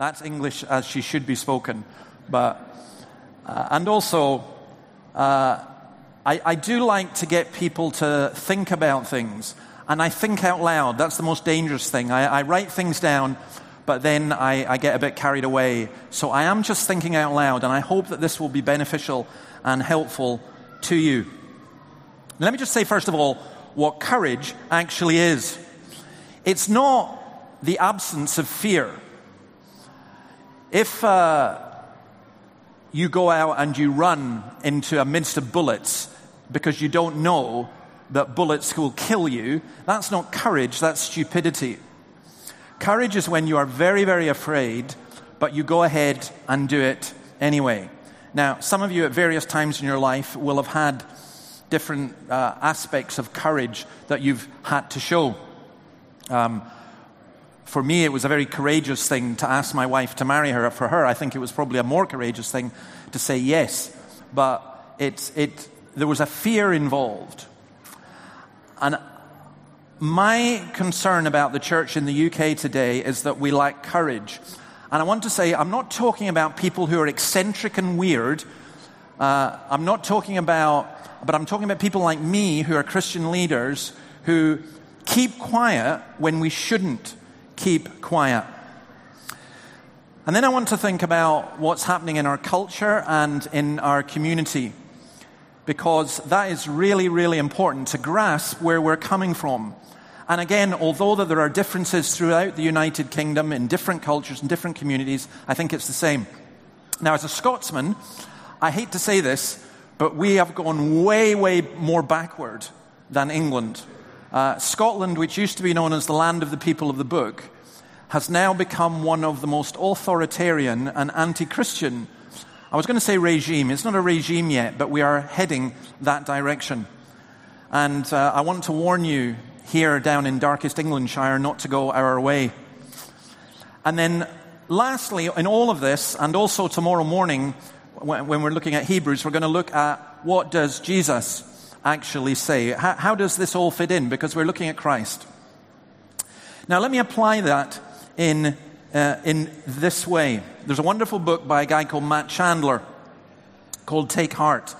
That's English as she should be spoken. But, uh, and also, uh, I, I do like to get people to think about things. And I think out loud. That's the most dangerous thing. I, I write things down, but then I, I get a bit carried away. So I am just thinking out loud, and I hope that this will be beneficial and helpful to you. Let me just say, first of all, what courage actually is. It's not the absence of fear. If uh, you go out and you run into a midst of bullets because you don't know that bullets will kill you, that's not courage, that's stupidity. Courage is when you are very, very afraid, but you go ahead and do it anyway. Now, some of you at various times in your life will have had different uh, aspects of courage that you've had to show. Um, for me, it was a very courageous thing to ask my wife to marry her. For her, I think it was probably a more courageous thing to say yes. But it, it, there was a fear involved. And my concern about the church in the UK today is that we lack courage. And I want to say, I'm not talking about people who are eccentric and weird. Uh, I'm not talking about, but I'm talking about people like me who are Christian leaders who keep quiet when we shouldn't keep quiet. And then I want to think about what's happening in our culture and in our community, because that is really, really important to grasp where we're coming from. And again, although that there are differences throughout the United Kingdom in different cultures and different communities, I think it's the same. Now, as a Scotsman, I hate to say this, but we have gone way, way more backward than England. Uh, Scotland, which used to be known as the land of the people of the book, has now become one of the most authoritarian and anti Christian. I was going to say regime. It's not a regime yet, but we are heading that direction. And uh, I want to warn you here down in darkest Englandshire not to go our way. And then, lastly, in all of this, and also tomorrow morning, when we're looking at Hebrews, we're going to look at what does Jesus actually say? How, how does this all fit in? Because we're looking at Christ. Now, let me apply that in, uh, in this way. There's a wonderful book by a guy called Matt Chandler called Take Heart.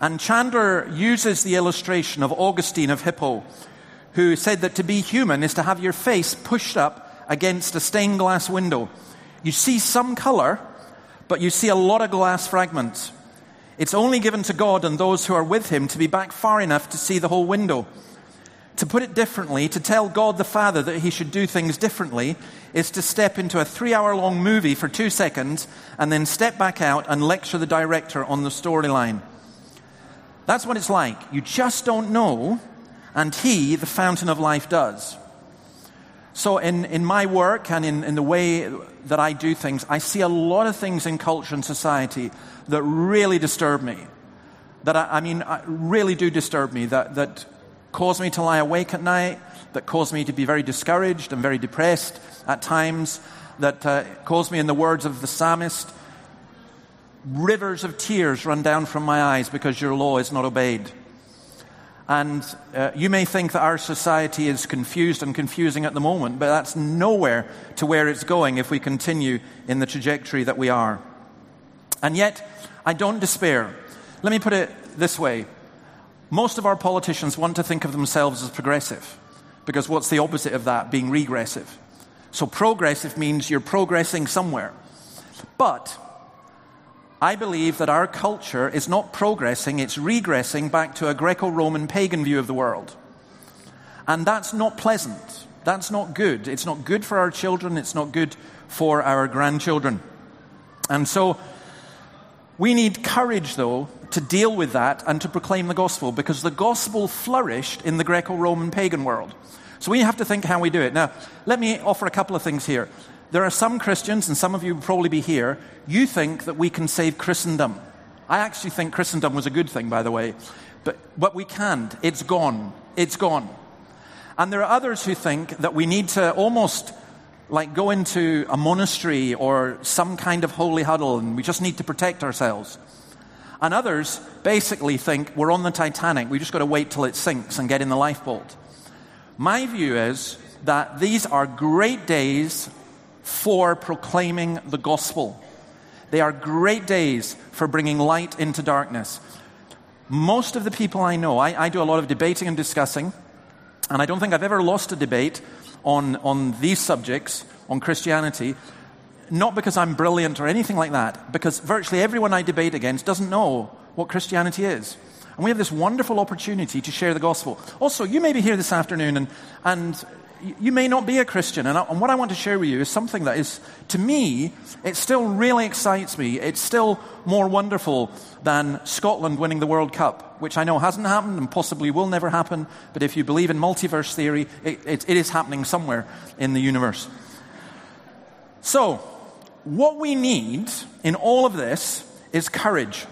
And Chandler uses the illustration of Augustine of Hippo, who said that to be human is to have your face pushed up against a stained glass window. You see some color, but you see a lot of glass fragments. It's only given to God and those who are with him to be back far enough to see the whole window. To put it differently, to tell God the Father that he should do things differently is to step into a three hour long movie for two seconds and then step back out and lecture the director on the storyline. That's what it's like. You just don't know, and he, the fountain of life, does. So, in, in my work and in, in the way that I do things, I see a lot of things in culture and society that really disturb me. That I, I mean, really do disturb me, that, that cause me to lie awake at night, that cause me to be very discouraged and very depressed at times, that uh, cause me, in the words of the psalmist, rivers of tears run down from my eyes because your law is not obeyed. And uh, you may think that our society is confused and confusing at the moment, but that's nowhere to where it's going if we continue in the trajectory that we are. And yet, I don't despair. Let me put it this way most of our politicians want to think of themselves as progressive, because what's the opposite of that? Being regressive. So, progressive means you're progressing somewhere. But I believe that our culture is not progressing, it's regressing back to a Greco Roman pagan view of the world. And that's not pleasant. That's not good. It's not good for our children, it's not good for our grandchildren. And so, we need courage, though, to deal with that and to proclaim the gospel because the gospel flourished in the Greco Roman pagan world. So we have to think how we do it. Now, let me offer a couple of things here. There are some Christians, and some of you will probably be here, you think that we can save Christendom. I actually think Christendom was a good thing, by the way. But, but we can't. It's gone. It's gone. And there are others who think that we need to almost like go into a monastery or some kind of holy huddle and we just need to protect ourselves. And others basically think we're on the Titanic, we just got to wait till it sinks and get in the lifeboat. My view is that these are great days for proclaiming the gospel. They are great days for bringing light into darkness. Most of the people I know, I, I do a lot of debating and discussing, and I don't think I've ever lost a debate on, on these subjects, on Christianity, not because I'm brilliant or anything like that, because virtually everyone I debate against doesn't know what Christianity is. And we have this wonderful opportunity to share the gospel. Also, you may be here this afternoon and, and you may not be a Christian. And, I, and what I want to share with you is something that is, to me, it still really excites me. It's still more wonderful than Scotland winning the World Cup, which I know hasn't happened and possibly will never happen. But if you believe in multiverse theory, it, it, it is happening somewhere in the universe. So, what we need in all of this is courage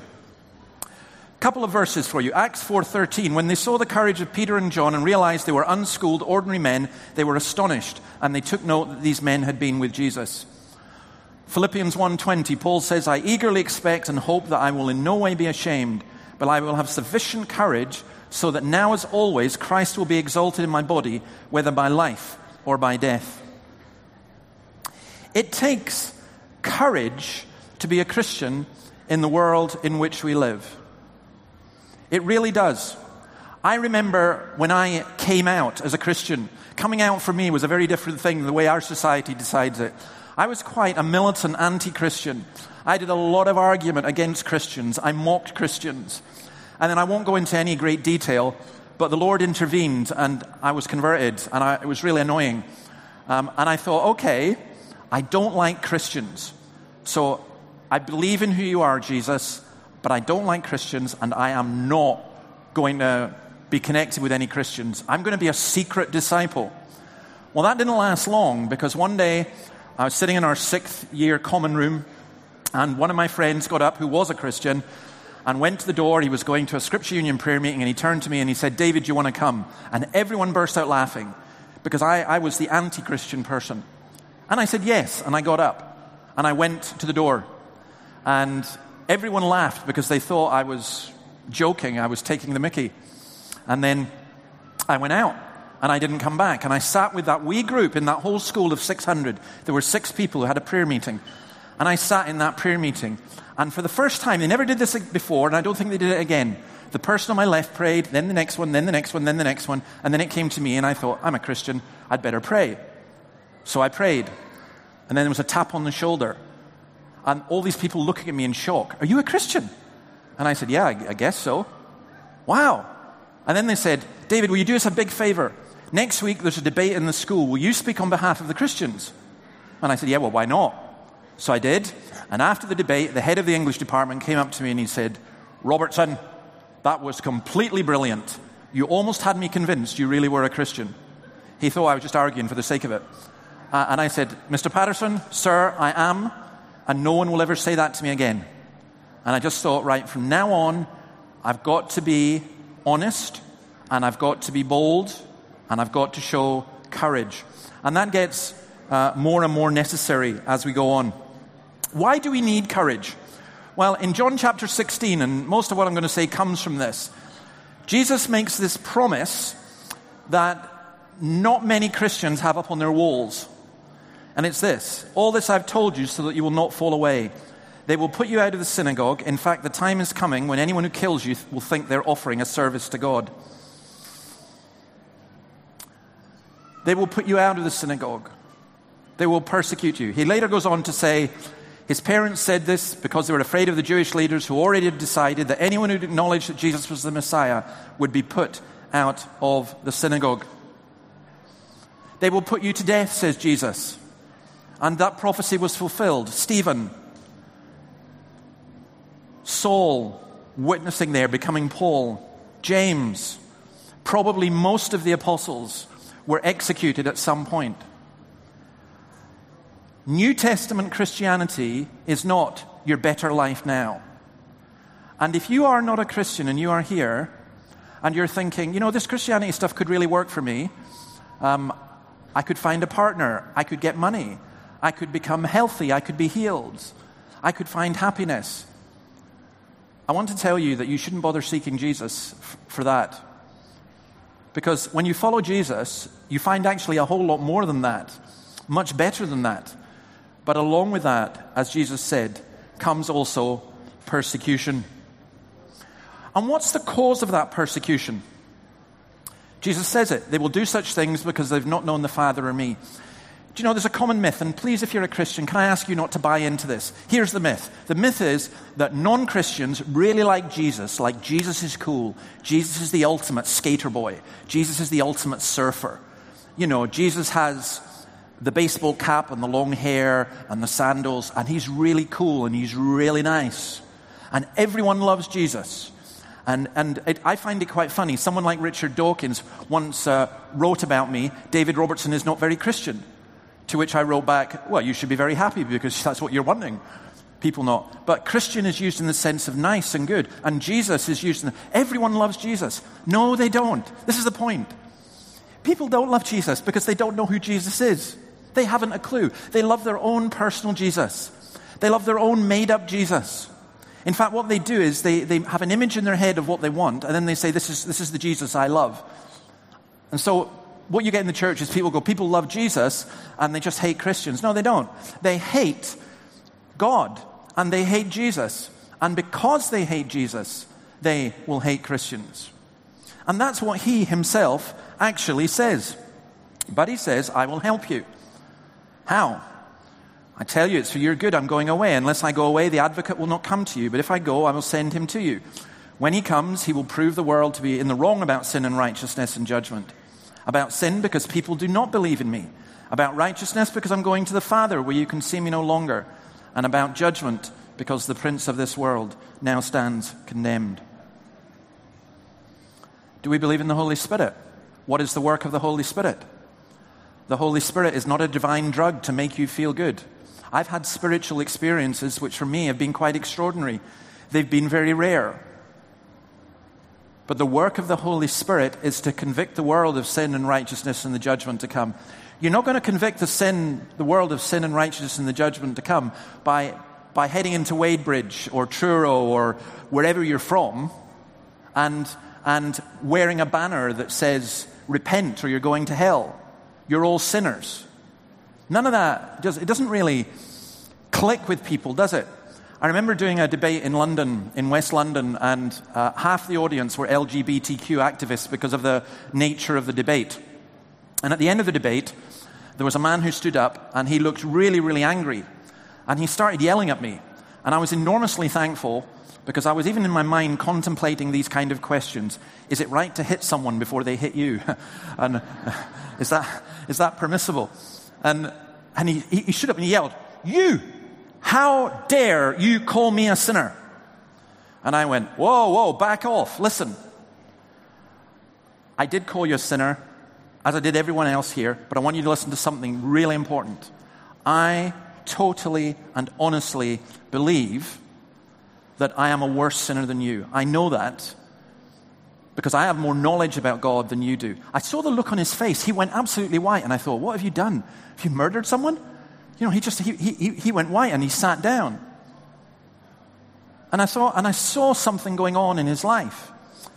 couple of verses for you. Acts 4.13 when they saw the courage of peter and john and realized they were unschooled ordinary men they were astonished and they took note that these men had been with jesus. Philippians 1.20 paul says i eagerly expect and hope that i will in no way be ashamed but i will have sufficient courage so that now as always christ will be exalted in my body whether by life or by death. It takes courage to be a christian in the world in which we live it really does. I remember when I came out as a Christian, coming out for me was a very different thing than the way our society decides it. I was quite a militant anti Christian. I did a lot of argument against Christians. I mocked Christians. And then I won't go into any great detail, but the Lord intervened and I was converted, and I, it was really annoying. Um, and I thought, okay, I don't like Christians. So I believe in who you are, Jesus but I don't like Christians and I am not going to be connected with any Christians. I'm going to be a secret disciple. Well, that didn't last long because one day I was sitting in our sixth year common room and one of my friends got up who was a Christian and went to the door. He was going to a Scripture Union prayer meeting and he turned to me and he said, David, you want to come? And everyone burst out laughing because I, I was the anti Christian person. And I said, yes. And I got up and I went to the door. And everyone laughed because they thought I was joking, I was taking the mickey. And then I went out and I didn't come back. And I sat with that wee group in that whole school of 600. There were six people who had a prayer meeting. And I sat in that prayer meeting. And for the first time, they never did this before, and I don't think they did it again. The person on my left prayed, then the next one, then the next one, then the next one. And then it came to me, and I thought, I'm a Christian, I'd better pray. So I prayed. And then there was a tap on the shoulder and all these people looking at me in shock. Are you a Christian? And I said, Yeah, I, I guess so. Wow. And then they said, David, will you do us a big favor? Next week there's a debate in the school. Will you speak on behalf of the Christians? And I said, Yeah, well, why not? So I did. And after the debate, the head of the English department came up to me and he said, Robertson, that was completely brilliant. You almost had me convinced you really were a Christian. He thought I was just arguing for the sake of it. Uh, and I said, Mr. Patterson, sir, I am and no one will ever say that to me again. And I just thought, right, from now on, I've got to be honest, and I've got to be bold, and I've got to show courage. And that gets uh, more and more necessary as we go on. Why do we need courage? Well, in John chapter 16, and most of what I'm going to say comes from this, Jesus makes this promise that not many Christians have up on their walls. And it's this All this I've told you so that you will not fall away. They will put you out of the synagogue. In fact, the time is coming when anyone who kills you will think they're offering a service to God. They will put you out of the synagogue. They will persecute you. He later goes on to say, his parents said this because they were afraid of the Jewish leaders who already had decided that anyone who acknowledged that Jesus was the Messiah would be put out of the synagogue. They will put you to death, says Jesus. And that prophecy was fulfilled. Stephen, Saul, witnessing there, becoming Paul, James, probably most of the apostles were executed at some point. New Testament Christianity is not your better life now. And if you are not a Christian and you are here and you're thinking, you know, this Christianity stuff could really work for me, um, I could find a partner, I could get money, I could become healthy. I could be healed. I could find happiness. I want to tell you that you shouldn't bother seeking Jesus f- for that. Because when you follow Jesus, you find actually a whole lot more than that, much better than that. But along with that, as Jesus said, comes also persecution. And what's the cause of that persecution? Jesus says it. They will do such things because they've not known the Father or me. Do you know there's a common myth? And please, if you're a Christian, can I ask you not to buy into this? Here's the myth the myth is that non Christians really like Jesus, like Jesus is cool. Jesus is the ultimate skater boy, Jesus is the ultimate surfer. You know, Jesus has the baseball cap and the long hair and the sandals, and he's really cool and he's really nice. And everyone loves Jesus. And, and it, I find it quite funny. Someone like Richard Dawkins once uh, wrote about me David Robertson is not very Christian. To which I wrote back, Well, you should be very happy because that's what you're wanting. People not. But Christian is used in the sense of nice and good. And Jesus is used in the, everyone loves Jesus. No, they don't. This is the point. People don't love Jesus because they don't know who Jesus is. They haven't a clue. They love their own personal Jesus. They love their own made up Jesus. In fact, what they do is they, they have an image in their head of what they want, and then they say, this is, this is the Jesus I love. And so, what you get in the church is people go, people love Jesus, and they just hate Christians. No, they don't. They hate God, and they hate Jesus. And because they hate Jesus, they will hate Christians. And that's what he himself actually says. But he says, I will help you. How? I tell you, it's for your good. I'm going away. Unless I go away, the advocate will not come to you. But if I go, I will send him to you. When he comes, he will prove the world to be in the wrong about sin and righteousness and judgment. About sin, because people do not believe in me. About righteousness, because I'm going to the Father, where you can see me no longer. And about judgment, because the prince of this world now stands condemned. Do we believe in the Holy Spirit? What is the work of the Holy Spirit? The Holy Spirit is not a divine drug to make you feel good. I've had spiritual experiences which for me have been quite extraordinary. They've been very rare. But the work of the Holy Spirit is to convict the world of sin and righteousness and the judgment to come. You're not going to convict the sin, the world of sin and righteousness and the judgment to come by, by heading into Wadebridge or Truro or wherever you're from and, and wearing a banner that says, repent or you're going to hell. You're all sinners. None of that, it doesn't really click with people, does it? I remember doing a debate in London, in West London, and uh, half the audience were LGBTQ activists because of the nature of the debate. And at the end of the debate, there was a man who stood up and he looked really, really angry. And he started yelling at me. And I was enormously thankful because I was even in my mind contemplating these kind of questions. Is it right to hit someone before they hit you? and is that, is that permissible? And, and he, he stood up and he yelled, You! How dare you call me a sinner? And I went, Whoa, whoa, back off. Listen. I did call you a sinner, as I did everyone else here, but I want you to listen to something really important. I totally and honestly believe that I am a worse sinner than you. I know that because I have more knowledge about God than you do. I saw the look on his face. He went absolutely white, and I thought, What have you done? Have you murdered someone? You know, he just, he, he, he went white and he sat down. And I, saw, and I saw something going on in his life.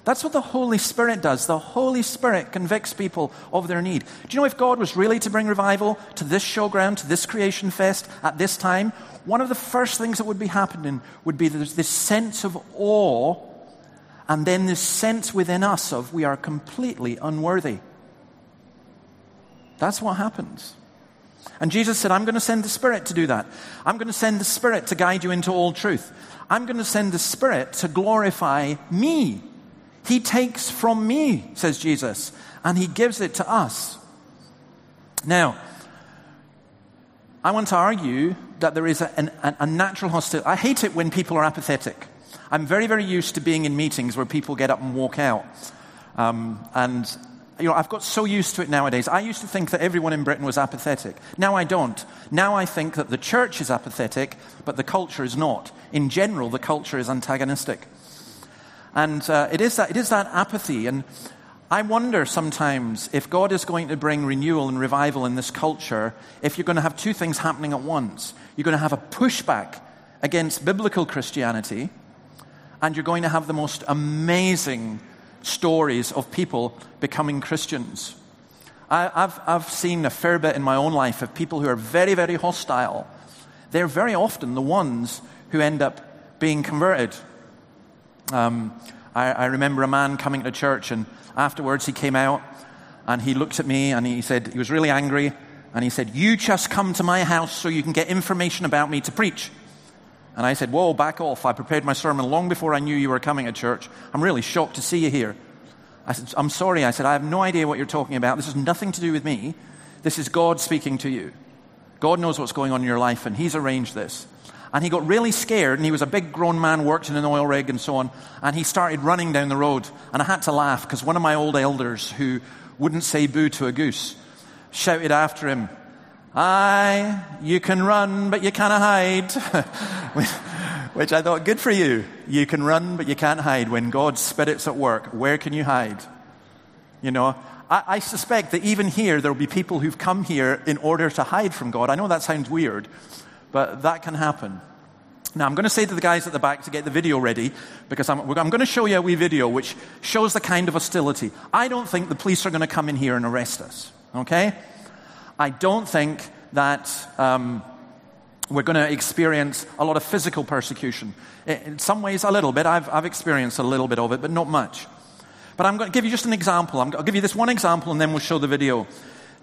That's what the Holy Spirit does. The Holy Spirit convicts people of their need. Do you know if God was really to bring revival to this showground, to this creation fest at this time, one of the first things that would be happening would be there's this sense of awe and then this sense within us of we are completely unworthy. That's what happens. And Jesus said, I'm going to send the Spirit to do that. I'm going to send the Spirit to guide you into all truth. I'm going to send the Spirit to glorify me. He takes from me, says Jesus, and He gives it to us. Now, I want to argue that there is a, a, a natural hostility. I hate it when people are apathetic. I'm very, very used to being in meetings where people get up and walk out. Um, and, you know, I've got so used to it nowadays. I used to think that everyone in Britain was apathetic. Now I don't. Now I think that the church is apathetic, but the culture is not. In general, the culture is antagonistic. And uh, it, is that, it is that apathy. And I wonder sometimes if God is going to bring renewal and revival in this culture, if you're going to have two things happening at once. You're going to have a pushback against biblical Christianity and you're going to have the most amazing stories of people becoming Christians. I, have I've seen a fair bit in my own life of people who are very, very hostile. They're very often the ones who end up being converted. Um, I, I remember a man coming to church, and afterwards he came out and he looked at me and he said, he was really angry, and he said, You just come to my house so you can get information about me to preach. And I said, Whoa, back off. I prepared my sermon long before I knew you were coming to church. I'm really shocked to see you here. I said, I'm sorry. I said, I have no idea what you're talking about. This has nothing to do with me. This is God speaking to you. God knows what's going on in your life, and He's arranged this. And he got really scared, and he was a big grown man, worked in an oil rig and so on, and he started running down the road. And I had to laugh because one of my old elders, who wouldn't say boo to a goose, shouted after him, Aye, you can run, but you can't hide. Which I thought, good for you. You can run, but you can't hide. When God's Spirit's at work, where can you hide? You know, I, I suspect that even here, there will be people who've come here in order to hide from God. I know that sounds weird, but that can happen. Now, I'm going to say to the guys at the back to get the video ready because I'm, I'm, going to show you a wee video which shows the kind of hostility. I don't think the police are going to come in here and arrest us, okay? I don't think that um, we're going to experience a lot of physical persecution. In some ways, a little bit. I've, I've experienced a little bit of it, but not much. But I'm going to give you just an example. i will give you this one example and then we'll show the video.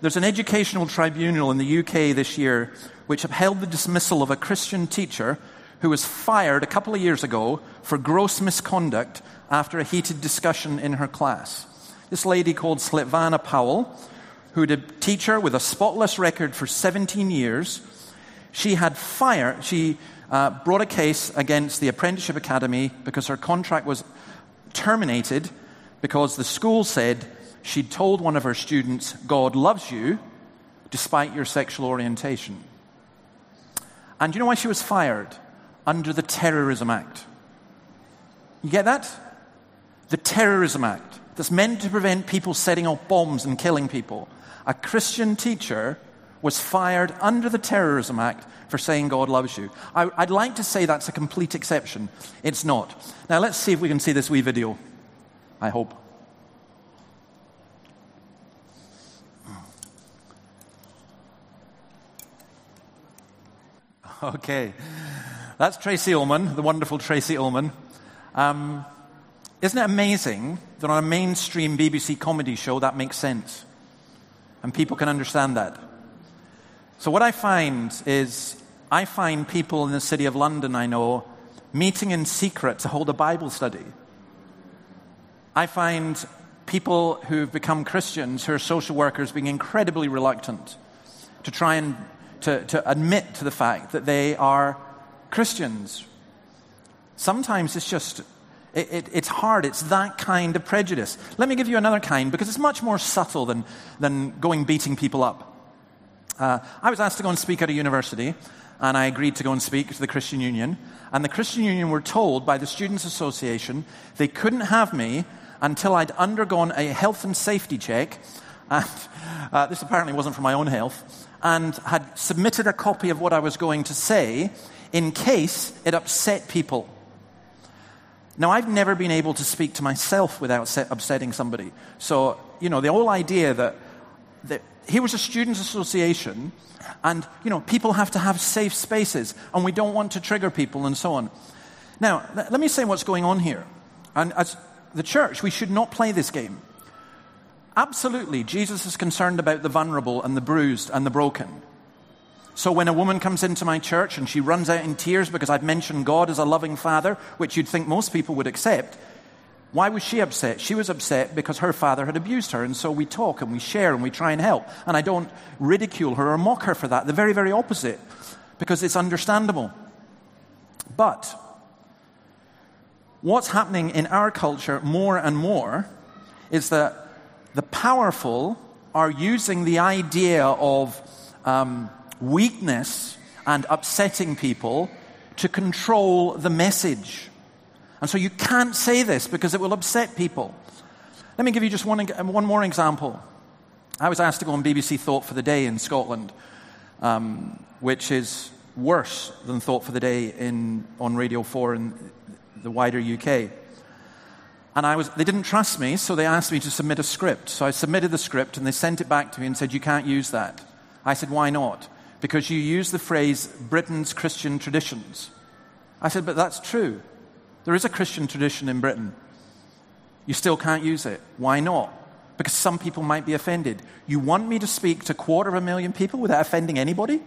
There's an educational tribunal in the UK this year which upheld the dismissal of a Christian teacher who was fired a couple of years ago for gross misconduct after a heated discussion in her class. This lady called Svetlana Powell who had a teacher with a spotless record for 17 years. She had fired, she uh, brought a case against the Apprenticeship Academy because her contract was terminated because the school said she'd told one of her students, God loves you, despite your sexual orientation. And you know why she was fired? Under the Terrorism Act. You get that? The Terrorism Act that's meant to prevent people setting off bombs and killing people a Christian teacher was fired under the Terrorism Act for saying God loves you. I, would like to say that's a complete exception. It's not. Now, let's see if we can see this wee video. I hope. Okay. That's Tracey Ullman, the wonderful Tracey Ullman. Um, isn't it amazing that on a mainstream BBC comedy show that makes sense? And people can understand that. So, what I find is, I find people in the city of London, I know, meeting in secret to hold a Bible study. I find people who've become Christians, who are social workers, being incredibly reluctant to try and to, to admit to the fact that they are Christians. Sometimes it's just it, it, it's hard. It's that kind of prejudice. Let me give you another kind because it's much more subtle than, than going beating people up. Uh, I was asked to go and speak at a university, and I agreed to go and speak to the Christian Union. And the Christian Union were told by the Students' Association they couldn't have me until I'd undergone a health and safety check. And uh, this apparently wasn't for my own health. And had submitted a copy of what I was going to say in case it upset people. Now, I've never been able to speak to myself without upsetting somebody. So, you know, the whole idea that, that here was a students' association, and, you know, people have to have safe spaces, and we don't want to trigger people, and so on. Now, let me say what's going on here. And as the church, we should not play this game. Absolutely, Jesus is concerned about the vulnerable and the bruised and the broken. So when a woman comes into my church and she runs out in tears because I've mentioned God as a loving father, which you'd think most people would accept, why was she upset? She was upset because her father had abused her. And so we talk and we share and we try and help. And I don't ridicule her or mock her for that. The very, very opposite, because it's understandable. But what's happening in our culture more and more is that the powerful are using the idea of um, weakness and upsetting people to control the message. And so you can't say this because it will upset people. Let me give you just one, one more example. I was asked to go on BBC Thought for the Day in Scotland, um, which is worse than Thought for the Day in, on Radio 4 in the wider UK. And I was, they didn't trust me, so they asked me to submit a script. So I submitted the script and they sent it back to me and said, You can't use that. I said, Why not? Because you use the phrase Britain's Christian traditions. I said, But that's true. There is a Christian tradition in Britain. You still can't use it. Why not? Because some people might be offended. You want me to speak to a quarter of a million people without offending anybody?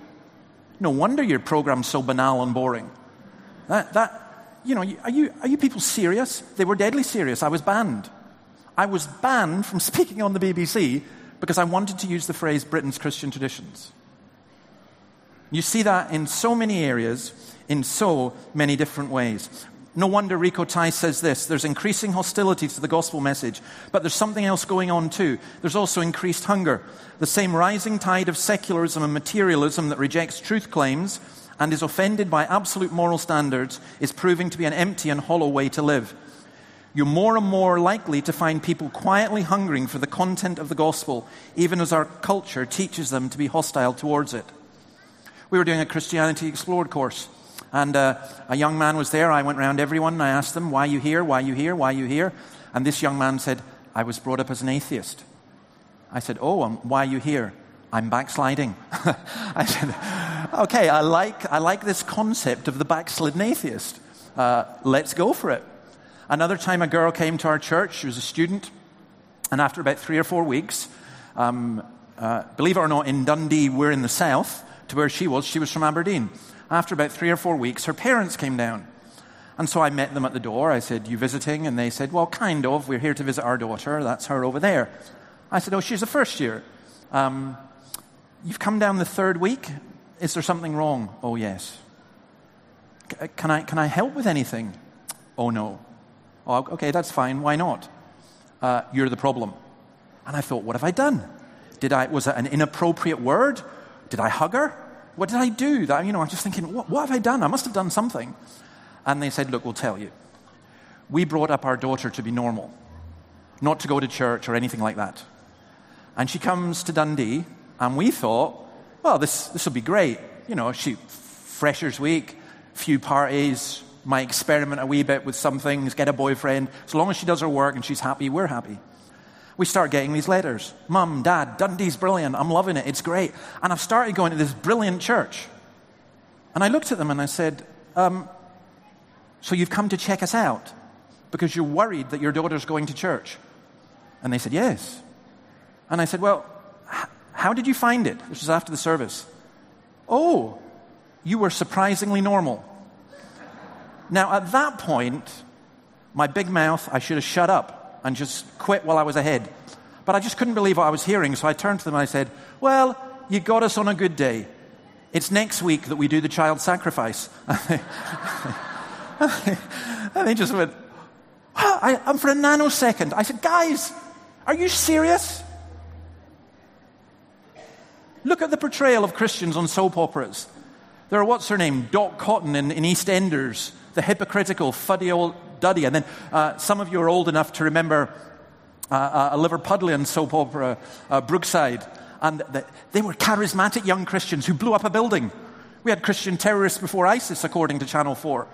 No wonder your program's so banal and boring. That, that, you know, are you, are you people serious? They were deadly serious. I was banned. I was banned from speaking on the BBC because I wanted to use the phrase Britain's Christian traditions. You see that in so many areas, in so many different ways. No wonder Rico Tice says this there's increasing hostility to the gospel message, but there's something else going on too. There's also increased hunger. The same rising tide of secularism and materialism that rejects truth claims and is offended by absolute moral standards is proving to be an empty and hollow way to live. You're more and more likely to find people quietly hungering for the content of the gospel, even as our culture teaches them to be hostile towards it. We were doing a Christianity Explored course, and uh, a young man was there. I went around everyone and I asked them, Why are you here? Why are you here? Why are you here? And this young man said, I was brought up as an atheist. I said, Oh, um, why are you here? I'm backsliding. I said, Okay, I like, I like this concept of the backslidden atheist. Uh, let's go for it. Another time, a girl came to our church. She was a student. And after about three or four weeks, um, uh, believe it or not, in Dundee, we're in the south, to where she was. She was from Aberdeen. After about three or four weeks, her parents came down. And so I met them at the door. I said, You visiting? And they said, Well, kind of. We're here to visit our daughter. That's her over there. I said, Oh, she's a first year. Um, you've come down the third week. Is there something wrong? Oh, yes. C- can, I, can I help with anything? Oh, no. Oh, okay, that's fine. Why not? Uh, you're the problem. And I thought, What have I done? Did I, was it an inappropriate word? Did I hug her? What did I do? That, you know, I'm just thinking, what, what have I done? I must have done something. And they said, Look, we'll tell you. We brought up our daughter to be normal, not to go to church or anything like that. And she comes to Dundee, and we thought, well, this, this will be great. You know, she, freshers week, few parties, might experiment a wee bit with some things, get a boyfriend. As long as she does her work and she's happy, we're happy. We start getting these letters Mum, Dad, Dundee's brilliant. I'm loving it. It's great. And I've started going to this brilliant church. And I looked at them and I said, um, So you've come to check us out because you're worried that your daughter's going to church? And they said, Yes. And I said, Well, h- how did you find it? This was after the service. Oh, you were surprisingly normal. Now, at that point, my big mouth, I should have shut up and just quit while I was ahead. But I just couldn't believe what I was hearing, so I turned to them and I said, Well, you got us on a good day. It's next week that we do the child sacrifice. and they just went, I, am for a nanosecond. I said, Guys, are you serious? Look at the portrayal of Christians on soap operas. There are, what's her name, Dot Cotton in, in EastEnders, the hypocritical, fuddy old duddy. And then uh, some of you are old enough to remember uh, a Liverpudlian soap opera, uh, Brookside. And the, they were charismatic young Christians who blew up a building. We had Christian terrorists before ISIS, according to Channel 4.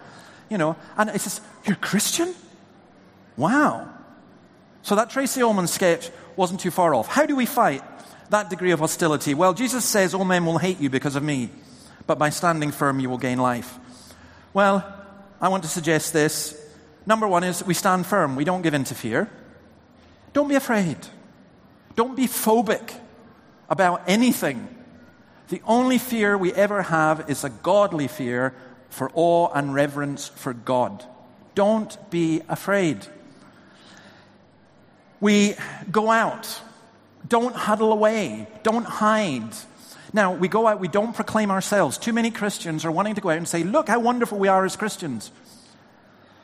You know, and it says, You're Christian? Wow. So that Tracey Ullman sketch wasn't too far off. How do we fight that degree of hostility? Well, Jesus says, All men will hate you because of me, but by standing firm, you will gain life. Well, I want to suggest this. Number one is we stand firm, we don't give in to fear. Don't be afraid. Don't be phobic about anything. The only fear we ever have is a godly fear for awe and reverence for God. Don't be afraid. We go out. Don't huddle away. Don't hide. Now, we go out, we don't proclaim ourselves. Too many Christians are wanting to go out and say, Look how wonderful we are as Christians.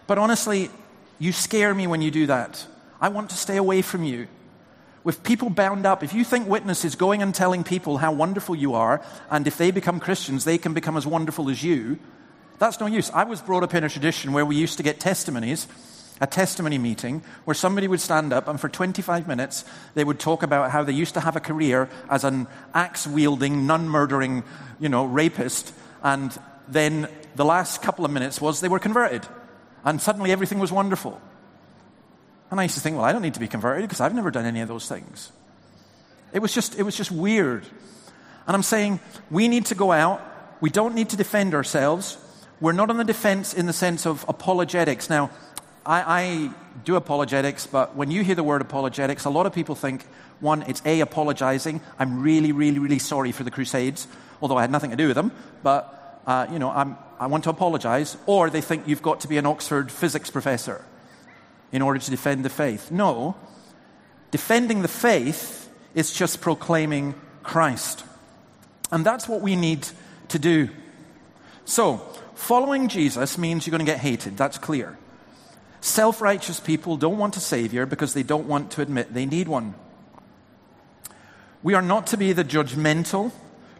But honestly, you scare me when you do that. I want to stay away from you. With people bound up, if you think witness is going and telling people how wonderful you are, and if they become Christians, they can become as wonderful as you, that's no use. I was brought up in a tradition where we used to get testimonies, a testimony meeting, where somebody would stand up and for 25 minutes they would talk about how they used to have a career as an axe wielding, nun murdering, you know, rapist, and then the last couple of minutes was they were converted, and suddenly everything was wonderful. And I used to think, well, I don't need to be converted because I've never done any of those things. It was just, it was just weird. And I'm saying we need to go out. We don't need to defend ourselves. We're not on the defense in the sense of apologetics. Now, I, I do apologetics, but when you hear the word apologetics, a lot of people think, one, it's A, apologizing. I'm really, really, really sorry for the Crusades, although I had nothing to do with them. But, uh, you know, I'm, I want to apologize. Or they think you've got to be an Oxford physics professor in order to defend the faith. No. Defending the faith is just proclaiming Christ. And that's what we need to do. So, following Jesus means you're going to get hated. That's clear. Self righteous people don't want a Savior because they don't want to admit they need one. We are not to be the judgmental,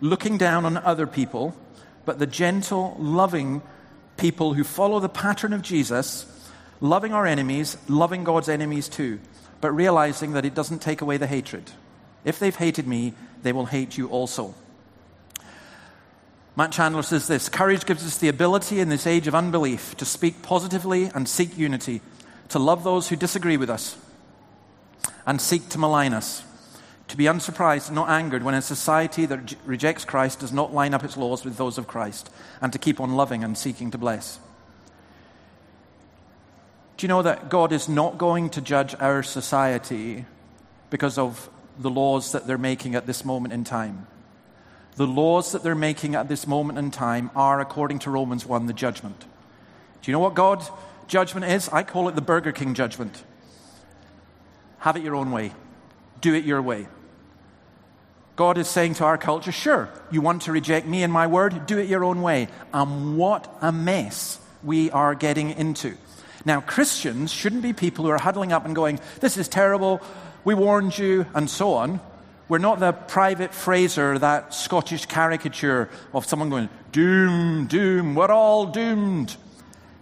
looking down on other people, but the gentle, loving people who follow the pattern of Jesus, loving our enemies, loving God's enemies too, but realizing that it doesn't take away the hatred. If they've hated me, they will hate you also. Matt Chandler says this Courage gives us the ability in this age of unbelief to speak positively and seek unity, to love those who disagree with us and seek to malign us, to be unsurprised and not angered when a society that rejects Christ does not line up its laws with those of Christ, and to keep on loving and seeking to bless. Do you know that God is not going to judge our society because of the laws that they're making at this moment in time? The laws that they're making at this moment in time are, according to Romans 1, the judgment. Do you know what God's judgment is? I call it the Burger King judgment. Have it your own way, do it your way. God is saying to our culture, sure, you want to reject me and my word, do it your own way. And what a mess we are getting into. Now, Christians shouldn't be people who are huddling up and going, this is terrible, we warned you, and so on. We're not the private Frazer, that Scottish caricature of someone going, doom, doom, we're all doomed.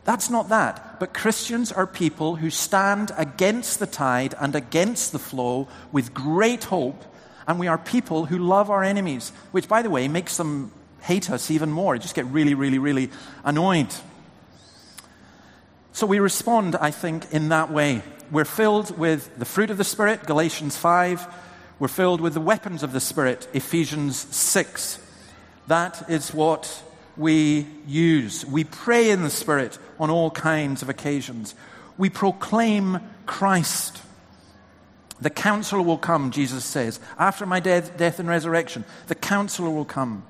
That's not that. But Christians are people who stand against the tide and against the flow with great hope. And we are people who love our enemies, which, by the way, makes them hate us even more. Just get really, really, really annoyed. So we respond, I think, in that way. We're filled with the fruit of the Spirit, Galatians 5 we're filled with the weapons of the Spirit, Ephesians 6. That is what we use. We pray in the Spirit on all kinds of occasions. We proclaim Christ. The counselor will come, Jesus says. After my death, death and resurrection, the counselor will come.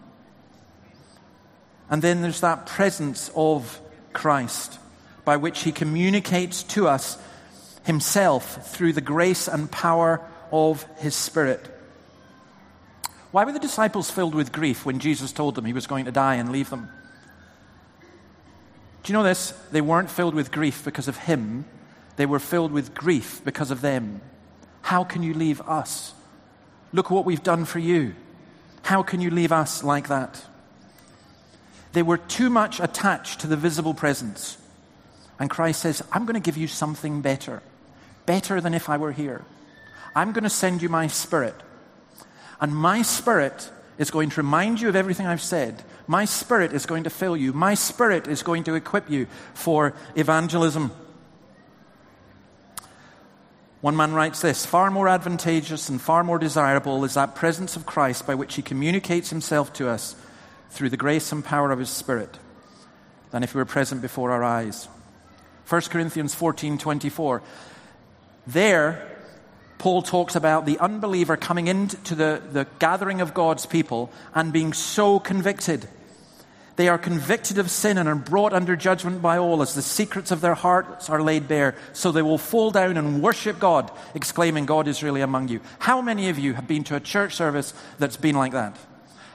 And then there's that presence of Christ by which he communicates to us himself through the grace and power of his Spirit. Why were the disciples filled with grief when Jesus told them he was going to die and leave them? Do you know this? They weren't filled with grief because of him, they were filled with grief because of them. How can you leave us? Look what we've done for you. How can you leave us like that? They were too much attached to the visible presence. And Christ says, I'm going to give you something better, better than if I were here. I'm going to send you my spirit. And my spirit is going to remind you of everything I've said. My spirit is going to fill you. My spirit is going to equip you for evangelism. One man writes this Far more advantageous and far more desirable is that presence of Christ by which he communicates himself to us through the grace and power of his Spirit than if he were present before our eyes. 1 Corinthians 14 24. There, Paul talks about the unbeliever coming into the, the gathering of God's people and being so convicted. They are convicted of sin and are brought under judgment by all as the secrets of their hearts are laid bare. So they will fall down and worship God, exclaiming, God is really among you. How many of you have been to a church service that's been like that?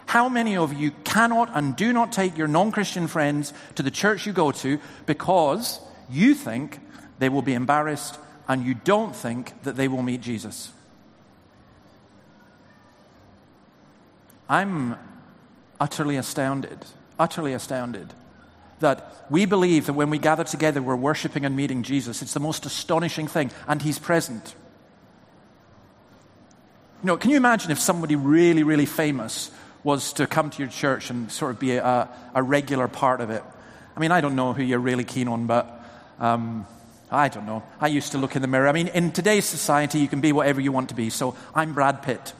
How many of you cannot and do not take your non Christian friends to the church you go to because you think they will be embarrassed and you don't think that they will meet Jesus. I'm utterly astounded, utterly astounded that we believe that when we gather together, we're worshiping and meeting Jesus. It's the most astonishing thing, and He's present. You know, can you imagine if somebody really, really famous was to come to your church and sort of be a, a regular part of it? I mean, I don't know who you're really keen on, but um, I don't know. I used to look in the mirror. I mean, in today's society, you can be whatever you want to be. So I'm Brad Pitt.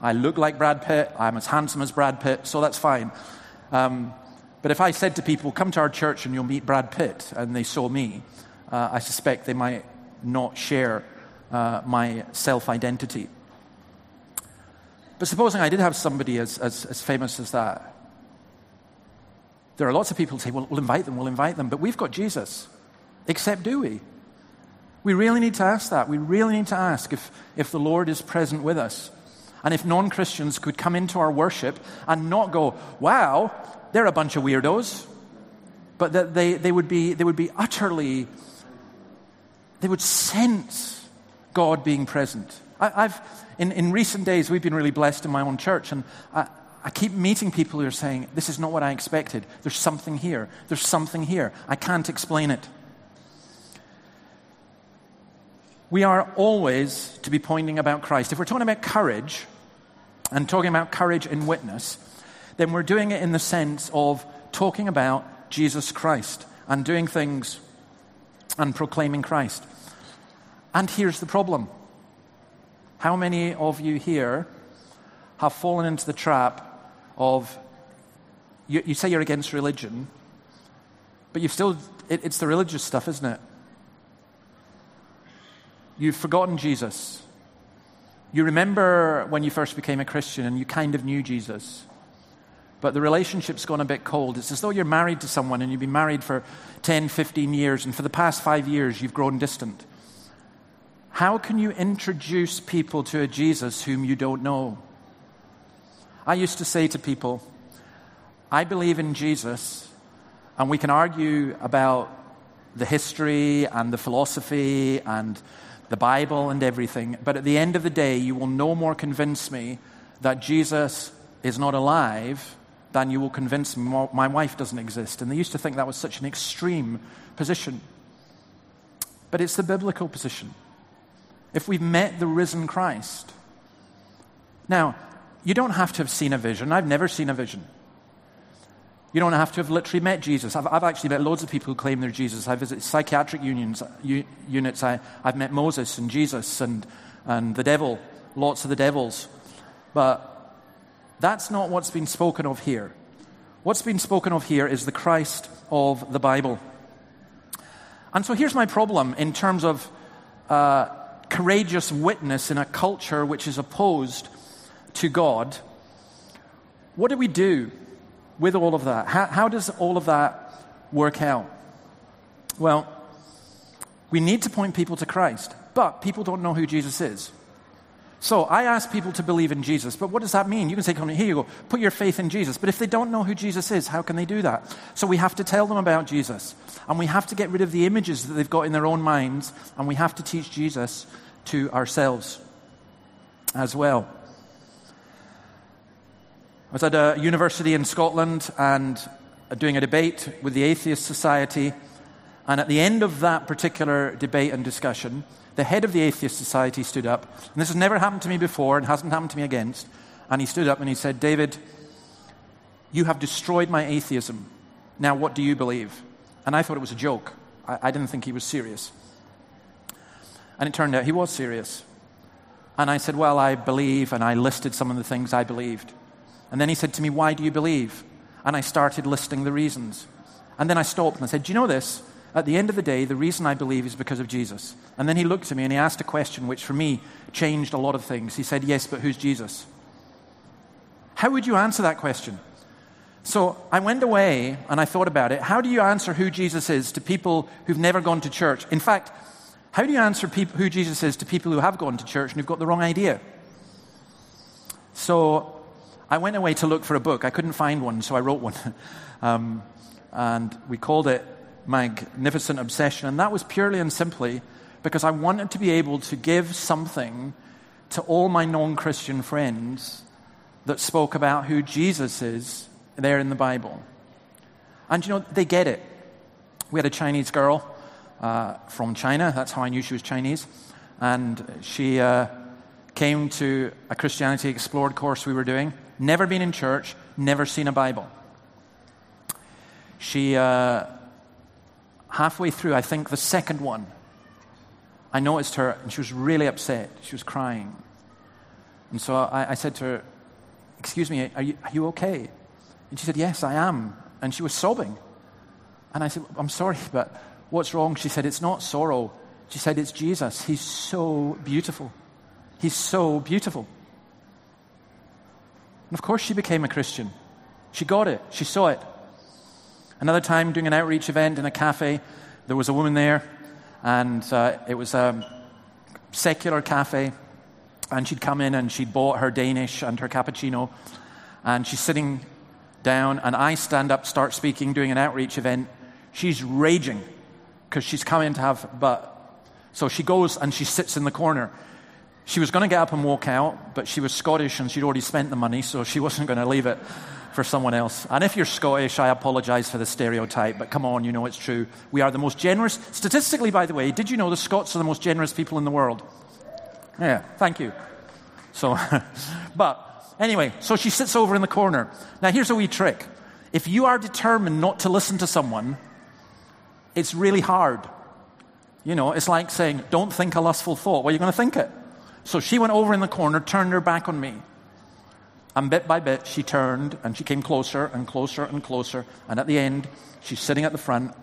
I look like Brad Pitt. I'm as handsome as Brad Pitt, so that's fine. Um, but if I said to people, come to our church and you'll meet Brad Pitt, and they saw me, uh, I suspect they might not share uh, my self identity. But supposing I did have somebody as, as, as famous as that, there are lots of people who say, well, we'll invite them, we'll invite them, but we've got Jesus. Except, do we? We really need to ask that. We really need to ask if, if the Lord is present with us. And if non Christians could come into our worship and not go, wow, they're a bunch of weirdos, but that they, they, would, be, they would be utterly, they would sense God being present. I, have in, in recent days, we've been really blessed in my own church, and I, I keep meeting people who are saying, This is not what I expected. There's something here. There's something here. I can't explain it. We are always to be pointing about Christ. If we're talking about courage and talking about courage in witness, then we're doing it in the sense of talking about Jesus Christ and doing things and proclaiming Christ. And here's the problem how many of you here have fallen into the trap of you, you say you're against religion, but you've still, it, it's the religious stuff, isn't it? You've forgotten Jesus. You remember when you first became a Christian and you kind of knew Jesus, but the relationship's gone a bit cold. It's as though you're married to someone and you've been married for 10, 15 years, and for the past five years you've grown distant. How can you introduce people to a Jesus whom you don't know? I used to say to people, I believe in Jesus, and we can argue about the history and the philosophy and the Bible and everything, but at the end of the day, you will no more convince me that Jesus is not alive than you will convince me my wife doesn't exist. And they used to think that was such an extreme position. But it's the biblical position if we've met the risen Christ. Now, you don't have to have seen a vision. I've never seen a vision. You don't have to have literally met Jesus. I've, I've actually met loads of people who claim they're Jesus. I visit psychiatric unions, u, units. I, I've met Moses and Jesus and, and the devil, lots of the devils. But that's not what's been spoken of here. What's been spoken of here is the Christ of the Bible. And so here's my problem in terms of uh, courageous witness in a culture which is opposed to God, what do we do with all of that? How, how does all of that work out? Well, we need to point people to Christ, but people don't know who Jesus is. So I ask people to believe in Jesus, but what does that mean? You can say, come here you go, put your faith in Jesus. But if they don't know who Jesus is, how can they do that? So we have to tell them about Jesus. And we have to get rid of the images that they've got in their own minds, and we have to teach Jesus to ourselves as well. I was at a university in Scotland and uh, doing a debate with the Atheist Society. And at the end of that particular debate and discussion, the head of the Atheist Society stood up, and this has never happened to me before and hasn't happened to me against. And he stood up and he said, David, you have destroyed my atheism. Now, what do you believe? And I thought it was a joke. I, I didn't think he was serious. And it turned out he was serious. And I said, Well, I believe, and I listed some of the things I believed. And then he said to me, Why do you believe? And I started listing the reasons. And then I stopped and I said, Do you know this? At the end of the day, the reason I believe is because of Jesus. And then he looked at me and he asked a question which for me changed a lot of things. He said, Yes, but who's Jesus? How would you answer that question? So I went away and I thought about it. How do you answer who Jesus is to people who've never gone to church? In fact, how do you answer who Jesus is to people who have gone to church and who've got the wrong idea? So I went away to look for a book. I couldn't find one, so I wrote one. um, and we called it magnificent obsession. And that was purely and simply because I wanted to be able to give something to all my non Christian friends that spoke about who Jesus is there in the Bible. And you know, they get it. We had a Chinese girl uh, from China, that's how I knew she was Chinese. And she uh, came to a Christianity Explored course we were doing, never been in church, never seen a Bible. She uh, halfway through, I think, the second one, I noticed her, and she was really upset. She was crying. And so I, I said to her, Excuse me, are you, are you okay? And she said, Yes, I am. And she was sobbing. And I said, I'm sorry, but what's wrong? She said, It's not sorrow. She said, It's Jesus. He's so beautiful. He's so beautiful. And of course, she became a Christian. She got it, she saw it. Another time, doing an outreach event in a cafe, there was a woman there, and uh, it was a secular cafe. And she'd come in and she'd bought her Danish and her cappuccino, and she's sitting down, and I stand up, start speaking, doing an outreach event. She's raging because she's come in to have, but so she goes and she sits in the corner. She was going to get up and walk out, but she was Scottish and she'd already spent the money, so she wasn't going to leave it for someone else. And if you're Scottish, I apologize for the stereotype, but come on, you know it's true. We are the most generous. Statistically, by the way, did you know the Scots are the most generous people in the world? Yeah, thank you. So, but anyway, so she sits over in the corner. Now, here's a wee trick. If you are determined not to listen to someone, it's really hard. You know, it's like saying, don't think a lustful thought. Well, you're going to think it. So she went over in the corner, turned her back on me. And bit by bit, she turned and she came closer and closer and closer. And at the end, she's sitting at the front.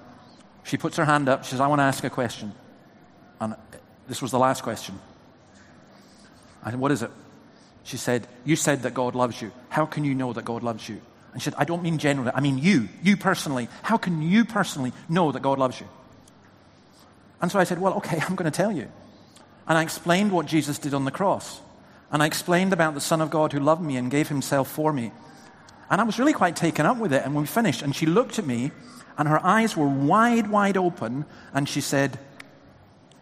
She puts her hand up. She says, I want to ask a question. And this was the last question. I said, What is it? She said, You said that God loves you. How can you know that God loves you? And she said, I don't mean generally. I mean you, you personally. How can you personally know that God loves you? And so I said, Well, okay, I'm going to tell you. And I explained what Jesus did on the cross. And I explained about the Son of God who loved me and gave himself for me. And I was really quite taken up with it. And when we finished, and she looked at me, and her eyes were wide, wide open, and she said,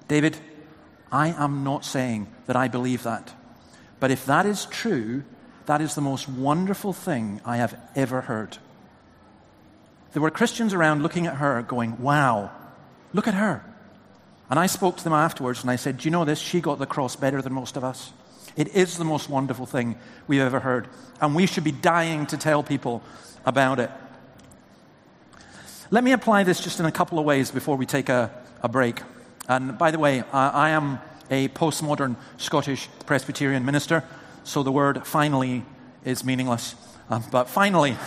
David, I am not saying that I believe that. But if that is true, that is the most wonderful thing I have ever heard. There were Christians around looking at her, going, Wow, look at her. And I spoke to them afterwards and I said, Do you know this? She got the cross better than most of us. It is the most wonderful thing we've ever heard. And we should be dying to tell people about it. Let me apply this just in a couple of ways before we take a, a break. And by the way, I, I am a postmodern Scottish Presbyterian minister, so the word finally is meaningless. Um, but finally,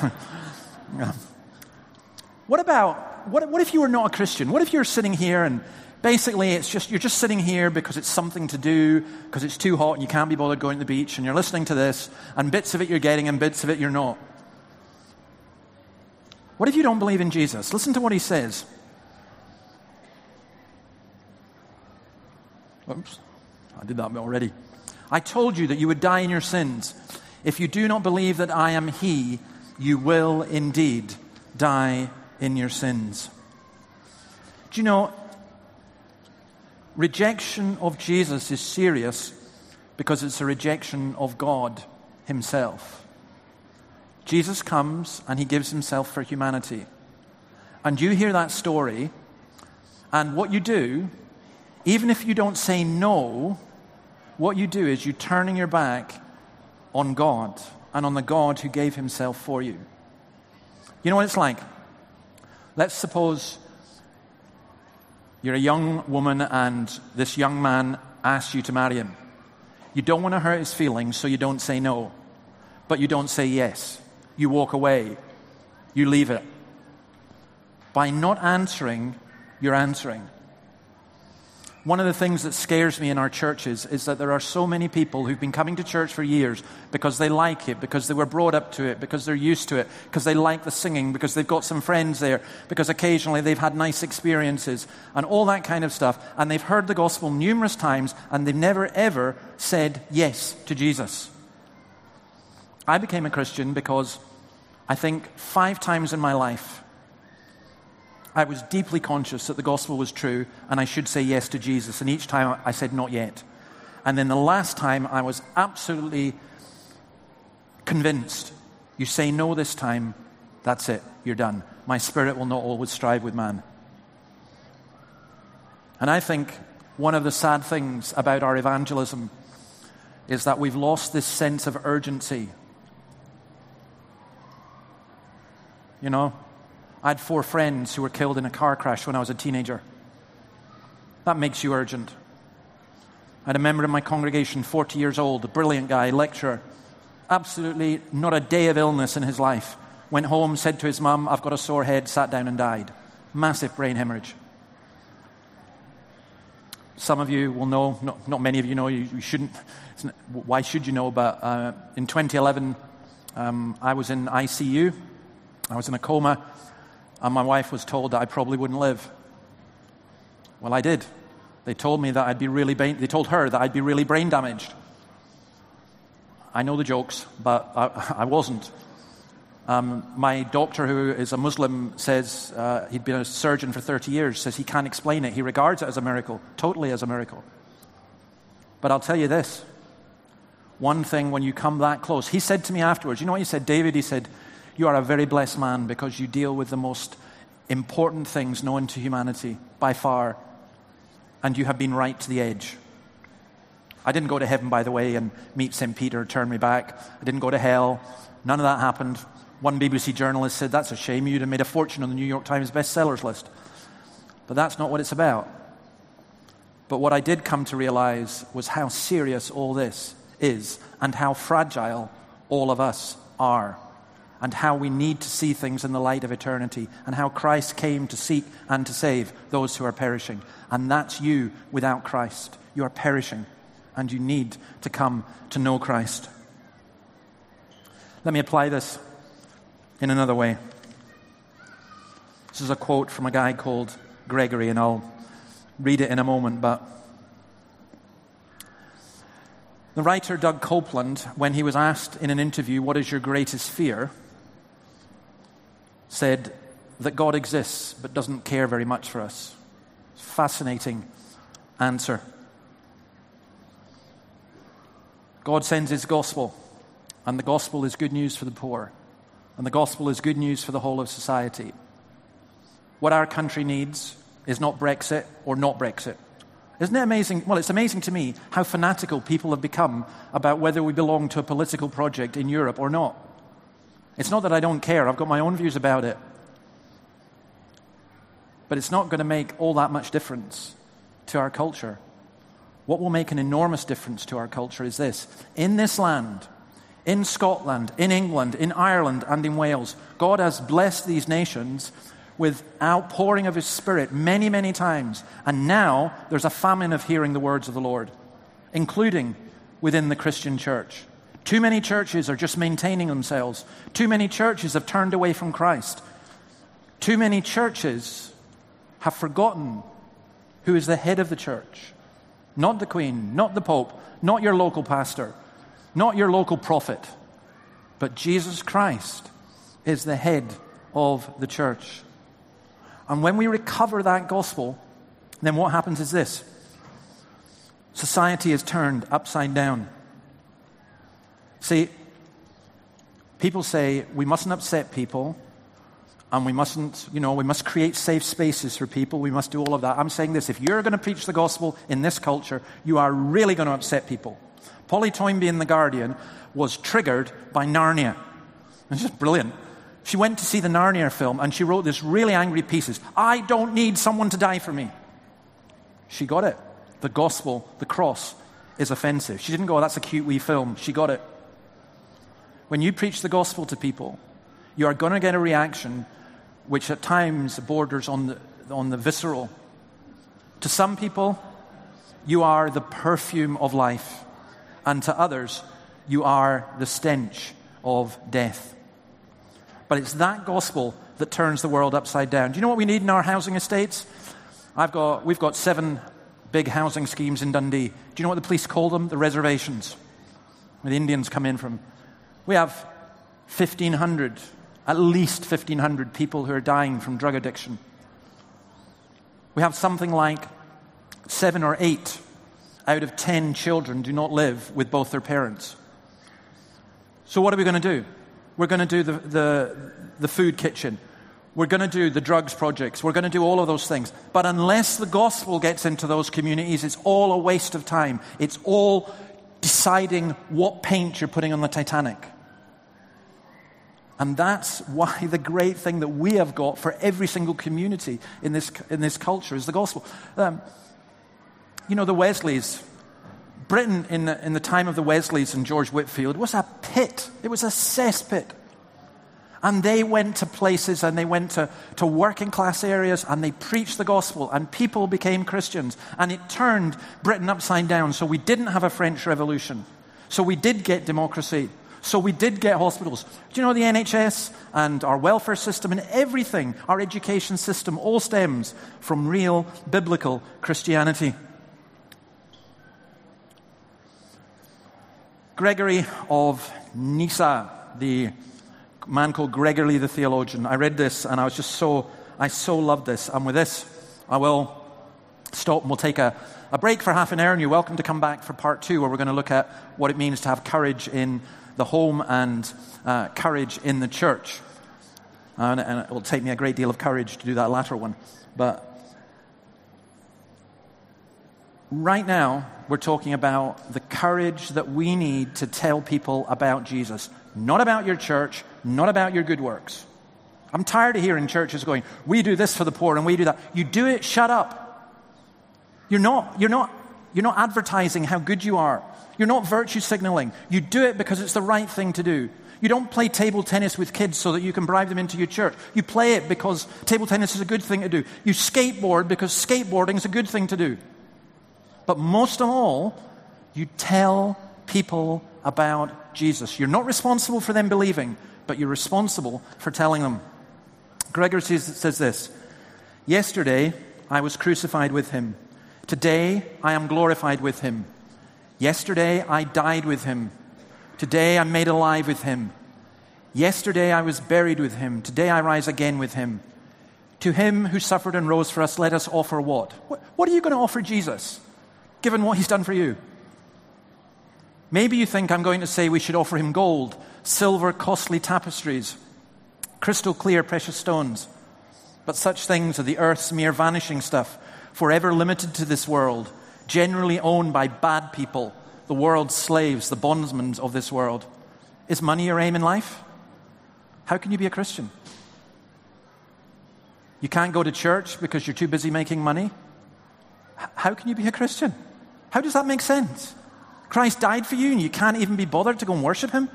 what about, what, what if you were not a Christian? What if you're sitting here and Basically, it's just you're just sitting here because it's something to do, because it's too hot and you can't be bothered going to the beach, and you're listening to this, and bits of it you're getting and bits of it you're not. What if you don't believe in Jesus? Listen to what he says. Oops, I did that already. I told you that you would die in your sins. If you do not believe that I am He, you will indeed die in your sins. Do you know, rejection of Jesus is serious because it's a rejection of God Himself. Jesus comes and He gives Himself for humanity. And you hear that story, and what you do, even if you don't say no, what you do is you're turning your back on God and on the God who gave Himself for you. You know what it's like? Let's suppose you're a young woman, and this young man asks you to marry him. You don't want to hurt his feelings, so you don't say no. But you don't say yes. You walk away. You leave it. By not answering, you're answering. One of the things that scares me in our churches is that there are so many people who've been coming to church for years because they like it, because they were brought up to it, because they're used to it, because they like the singing, because they've got some friends there, because occasionally they've had nice experiences, and all that kind of stuff. And they've heard the gospel numerous times, and they've never ever said yes to Jesus. I became a Christian because I think five times in my life, I was deeply conscious that the gospel was true and I should say yes to Jesus. And each time I said, not yet. And then the last time I was absolutely convinced you say no this time, that's it, you're done. My spirit will not always strive with man. And I think one of the sad things about our evangelism is that we've lost this sense of urgency. You know, I had four friends who were killed in a car crash when I was a teenager. That makes you urgent. I had a member in my congregation, 40 years old, a brilliant guy, lecturer, absolutely not a day of illness in his life. Went home, said to his mum, I've got a sore head, sat down and died. Massive brain hemorrhage. Some of you will know, not, not many of you know, you, you shouldn't. Why should you know? But uh, in 2011, um, I was in ICU. I was in a coma, and my wife was told that I probably wouldn't live. Well, I did. They told me that I'd be really, they told her that I'd be really brain damaged. I know the jokes, but I, I wasn't. Um, my doctor, who is a Muslim, says uh, he'd been a surgeon for 30 years, says he can't explain it. He regards it as a miracle, totally as a miracle. But I'll tell you this one thing when you come that close, he said to me afterwards, you know what he said, David? He said, You are a very blessed man because you deal with the most important things known to humanity by far and you have been right to the edge. I didn't go to heaven, by the way, and meet St. Peter, turn me back. I didn't go to hell. None of that happened. One BBC journalist said, That's a shame. You'd have made a fortune on the New York Times bestsellers list. But that's not what it's about. But what I did come to realize was how serious all this is and how fragile all of us are and how we need to see things in the light of eternity, and how Christ came to seek and to save those who are perishing. And that's you without Christ. You are perishing, and you need to come to know Christ. Let me apply this in another way. This is a quote from a guy called Gregory, and I'll read it in a moment, but. The writer Doug Coupland, when he was asked in an interview, What is your greatest fear? Said that God exists but doesn't care very much for us. Fascinating answer. God sends his gospel, and the gospel is good news for the poor, and the gospel is good news for the whole of society. What our country needs is not Brexit or not Brexit. Isn't it amazing? Well, it's amazing to me how fanatical people have become about whether we belong to a political project in Europe or not. It's not that I don't care, I've got my own views about it. But it's not going to make all that much difference to our culture. What will make an enormous difference to our culture is this in this land, in Scotland, in England, in Ireland, and in Wales, God has blessed these nations with outpouring of His Spirit many, many times. And now there's a famine of hearing the words of the Lord, including within the Christian church. Too many churches are just maintaining themselves. Too many churches have turned away from Christ. Too many churches have forgotten who is the head of the church. Not the Queen, not the Pope, not your local pastor, not your local prophet, but Jesus Christ is the head of the church. And when we recover that gospel, then what happens is this society is turned upside down. See, people say we mustn't upset people and we mustn't, you know, we must create safe spaces for people. We must do all of that. I'm saying this if you're going to preach the gospel in this culture, you are really going to upset people. Polly Toynbee in The Guardian was triggered by Narnia. It's just brilliant. She went to see the Narnia film and she wrote this really angry pieces. I don't need someone to die for me. She got it. The gospel, the cross, is offensive. She didn't go, oh, that's a cute wee film. She got it. When you preach the gospel to people, you are going to get a reaction which at times borders on the, on the visceral. To some people, you are the perfume of life, and to others, you are the stench of death. But it's that gospel that turns the world upside down. Do you know what we need in our housing estates? I've got, we've got seven big housing schemes in Dundee. Do you know what the police call them? The reservations, the Indians come in from. We have 1,500, at least 1,500 people who are dying from drug addiction. We have something like seven or eight out of 10 children do not live with both their parents. So, what are we going to do? We're going to do the, the, the food kitchen. We're going to do the drugs projects. We're going to do all of those things. But unless the gospel gets into those communities, it's all a waste of time. It's all deciding what paint you're putting on the Titanic. And that's why the great thing that we have got for every single community in this, in this culture is the gospel. Um, you know, the Wesleys, Britain in the, in the time of the Wesleys and George Whitefield was a pit. It was a cesspit. And they went to places and they went to, to working class areas and they preached the gospel and people became Christians. And it turned Britain upside down. So we didn't have a French Revolution. So we did get democracy. So we did get hospitals. Do you know the NHS and our welfare system and everything, our education system, all stems from real biblical Christianity. Gregory of Nyssa, the man called Gregory the theologian. I read this and I was just so, I so loved this. And with this, I will stop and we'll take a, a break for half an hour. And you're welcome to come back for part two, where we're going to look at what it means to have courage in the home and uh, courage in the church. And, and it will take me a great deal of courage to do that latter one. But right now, we're talking about the courage that we need to tell people about Jesus. Not about your church, not about your good works. I'm tired of hearing churches going, we do this for the poor and we do that. You do it, shut up. You're not, you're not, you're not advertising how good you are. You're not virtue signaling. You do it because it's the right thing to do. You don't play table tennis with kids so that you can bribe them into your church. You play it because table tennis is a good thing to do. You skateboard because skateboarding is a good thing to do. But most of all, you tell people about Jesus. You're not responsible for them believing, but you're responsible for telling them. Gregory says, says this Yesterday I was crucified with him. Today I am glorified with him. Yesterday I died with him. Today I'm made alive with him. Yesterday I was buried with him. Today I rise again with him. To him who suffered and rose for us, let us offer what? What are you going to offer Jesus, given what he's done for you? Maybe you think I'm going to say we should offer him gold, silver, costly tapestries, crystal clear precious stones. But such things are the earth's mere vanishing stuff, forever limited to this world, generally owned by bad people, the world's slaves, the bondsmen of this world. Is money your aim in life? How can you be a Christian? You can't go to church because you're too busy making money? How can you be a Christian? How does that make sense? Christ died for you and you can't even be bothered to go and worship him?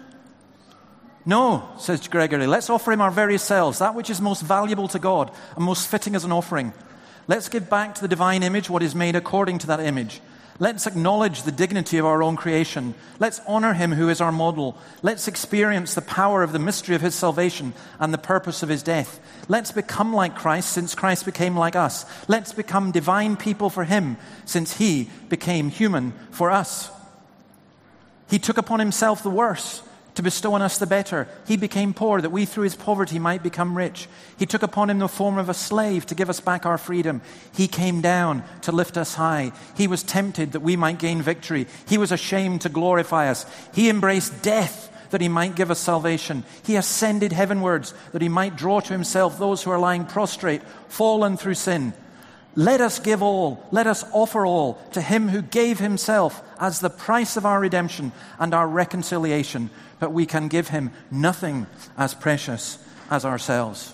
No, says Gregory, let's offer him our very selves, that which is most valuable to God and most fitting as an offering. Let's give back to the divine image what is made according to that image. Let's acknowledge the dignity of our own creation. Let's honor him who is our model. Let's experience the power of the mystery of his salvation and the purpose of his death. Let's become like Christ since Christ became like us. Let's become divine people for him since he became human for us. He took upon himself the worst to bestow on us the better. He became poor that we through his poverty might become rich. He took upon him the form of a slave to give us back our freedom. He came down to lift us high. He was tempted that we might gain victory. He was ashamed to glorify us. He embraced death that he might give us salvation. He ascended heavenwards that he might draw to himself those who are lying prostrate, fallen through sin. Let us give all, let us offer all to him who gave himself as the price of our redemption and our reconciliation, but we can give him nothing as precious as ourselves.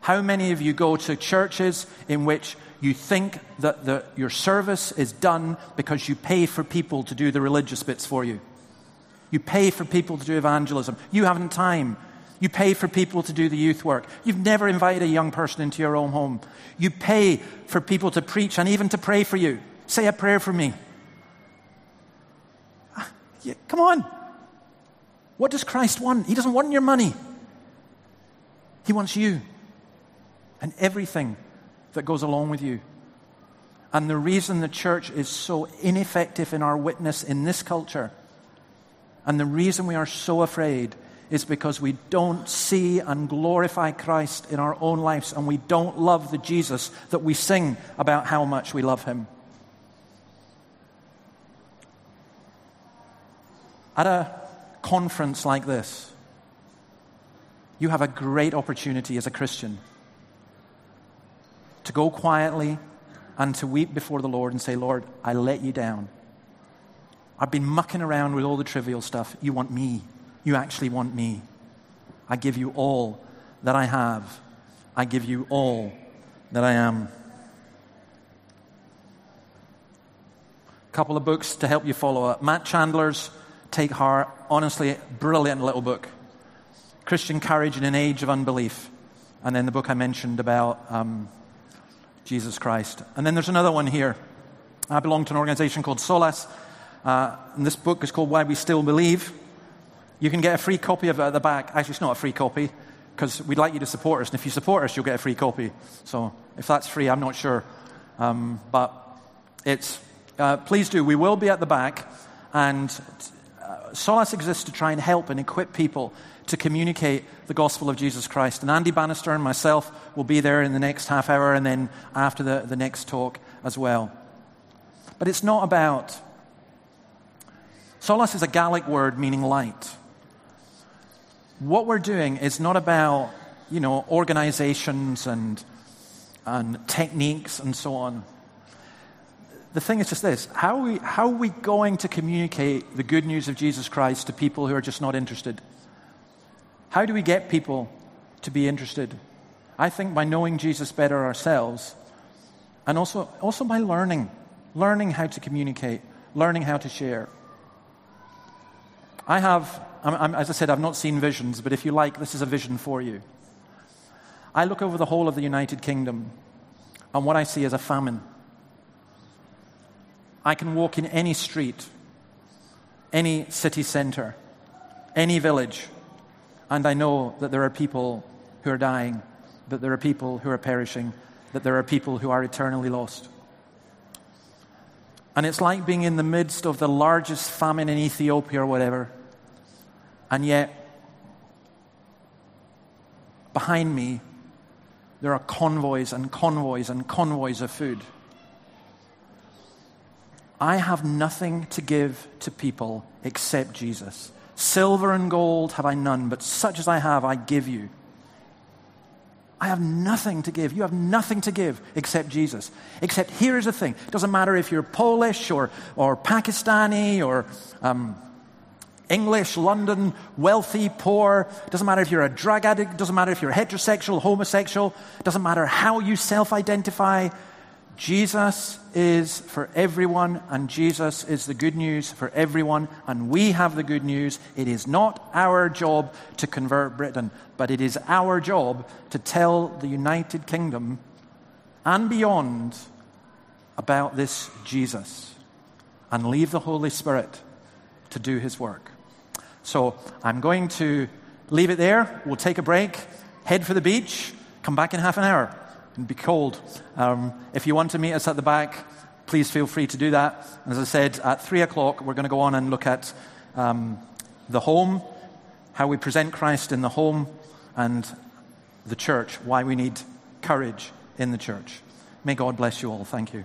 How many of you go to churches in which you think that the, your service is done because you pay for people to do the religious bits for you? You pay for people to do evangelism. You haven't time you pay for people to do the youth work. You've never invited a young person into your own home. You pay for people to preach and even to pray for you. Say a prayer for me. Ah, yeah, come on. What does Christ want? He doesn't want your money, He wants you and everything that goes along with you. And the reason the church is so ineffective in our witness in this culture, and the reason we are so afraid is because we don't see and glorify Christ in our own lives and we don't love the Jesus that we sing about how much we love him. At a conference like this, you have a great opportunity as a Christian to go quietly and to weep before the Lord and say, Lord, I let you down. I've been mucking around with all the trivial stuff. You want me. You actually want me. I give you all that I have. I give you all that I am. A couple of books to help you follow up. Matt Chandler's Take Heart, honestly, brilliant little book. Christian Courage in an Age of Unbelief. And then the book I mentioned about um, Jesus Christ. And then there's another one here. I belong to an organization called Solas. Uh, and this book is called Why We Still Believe. You can get a free copy of it at the back. Actually, it's not a free copy because we'd like you to support us. And if you support us, you'll get a free copy. So if that's free, I'm not sure. Um, but it's, uh, please do. We will be at the back. And uh, exists to try and help and equip people to communicate the gospel of Jesus Christ. And Andy Bannister and myself will be there in the next half hour and then after the, the next talk as well. But it's not about. Solas is a Gallic word meaning light. What we're doing is not about, you know, organizations and, and techniques and so on. The thing is just this how are, we, how are we going to communicate the good news of Jesus Christ to people who are just not interested? How do we get people to be interested? I think by knowing Jesus better ourselves and also, also by learning, learning how to communicate, learning how to share. I have, I'm, I'm, as I said, I've not seen visions, but if you like, this is a vision for you. I look over the whole of the United Kingdom, and what I see is a famine. I can walk in any street, any city center, any village, and I know that there are people who are dying, that there are people who are perishing, that there are people who are eternally lost. And it's like being in the midst of the largest famine in Ethiopia or whatever. And yet, behind me, there are convoys and convoys and convoys of food. I have nothing to give to people except Jesus. Silver and gold have I none, but such as I have, I give you. I have nothing to give. You have nothing to give except Jesus. Except here's the thing it doesn't matter if you're Polish or, or Pakistani or um, English, London, wealthy, poor. It doesn't matter if you're a drug addict. It doesn't matter if you're heterosexual, homosexual. It doesn't matter how you self identify. Jesus is for everyone, and Jesus is the good news for everyone, and we have the good news. It is not our job to convert Britain, but it is our job to tell the United Kingdom and beyond about this Jesus and leave the Holy Spirit to do his work. So I'm going to leave it there. We'll take a break, head for the beach, come back in half an hour and be cold. Um, if you want to meet us at the back, please feel free to do that. As I said, at 3 o'clock, we're going to go on and look at um, the home, how we present Christ in the home, and the church, why we need courage in the church. May God bless you all. Thank you.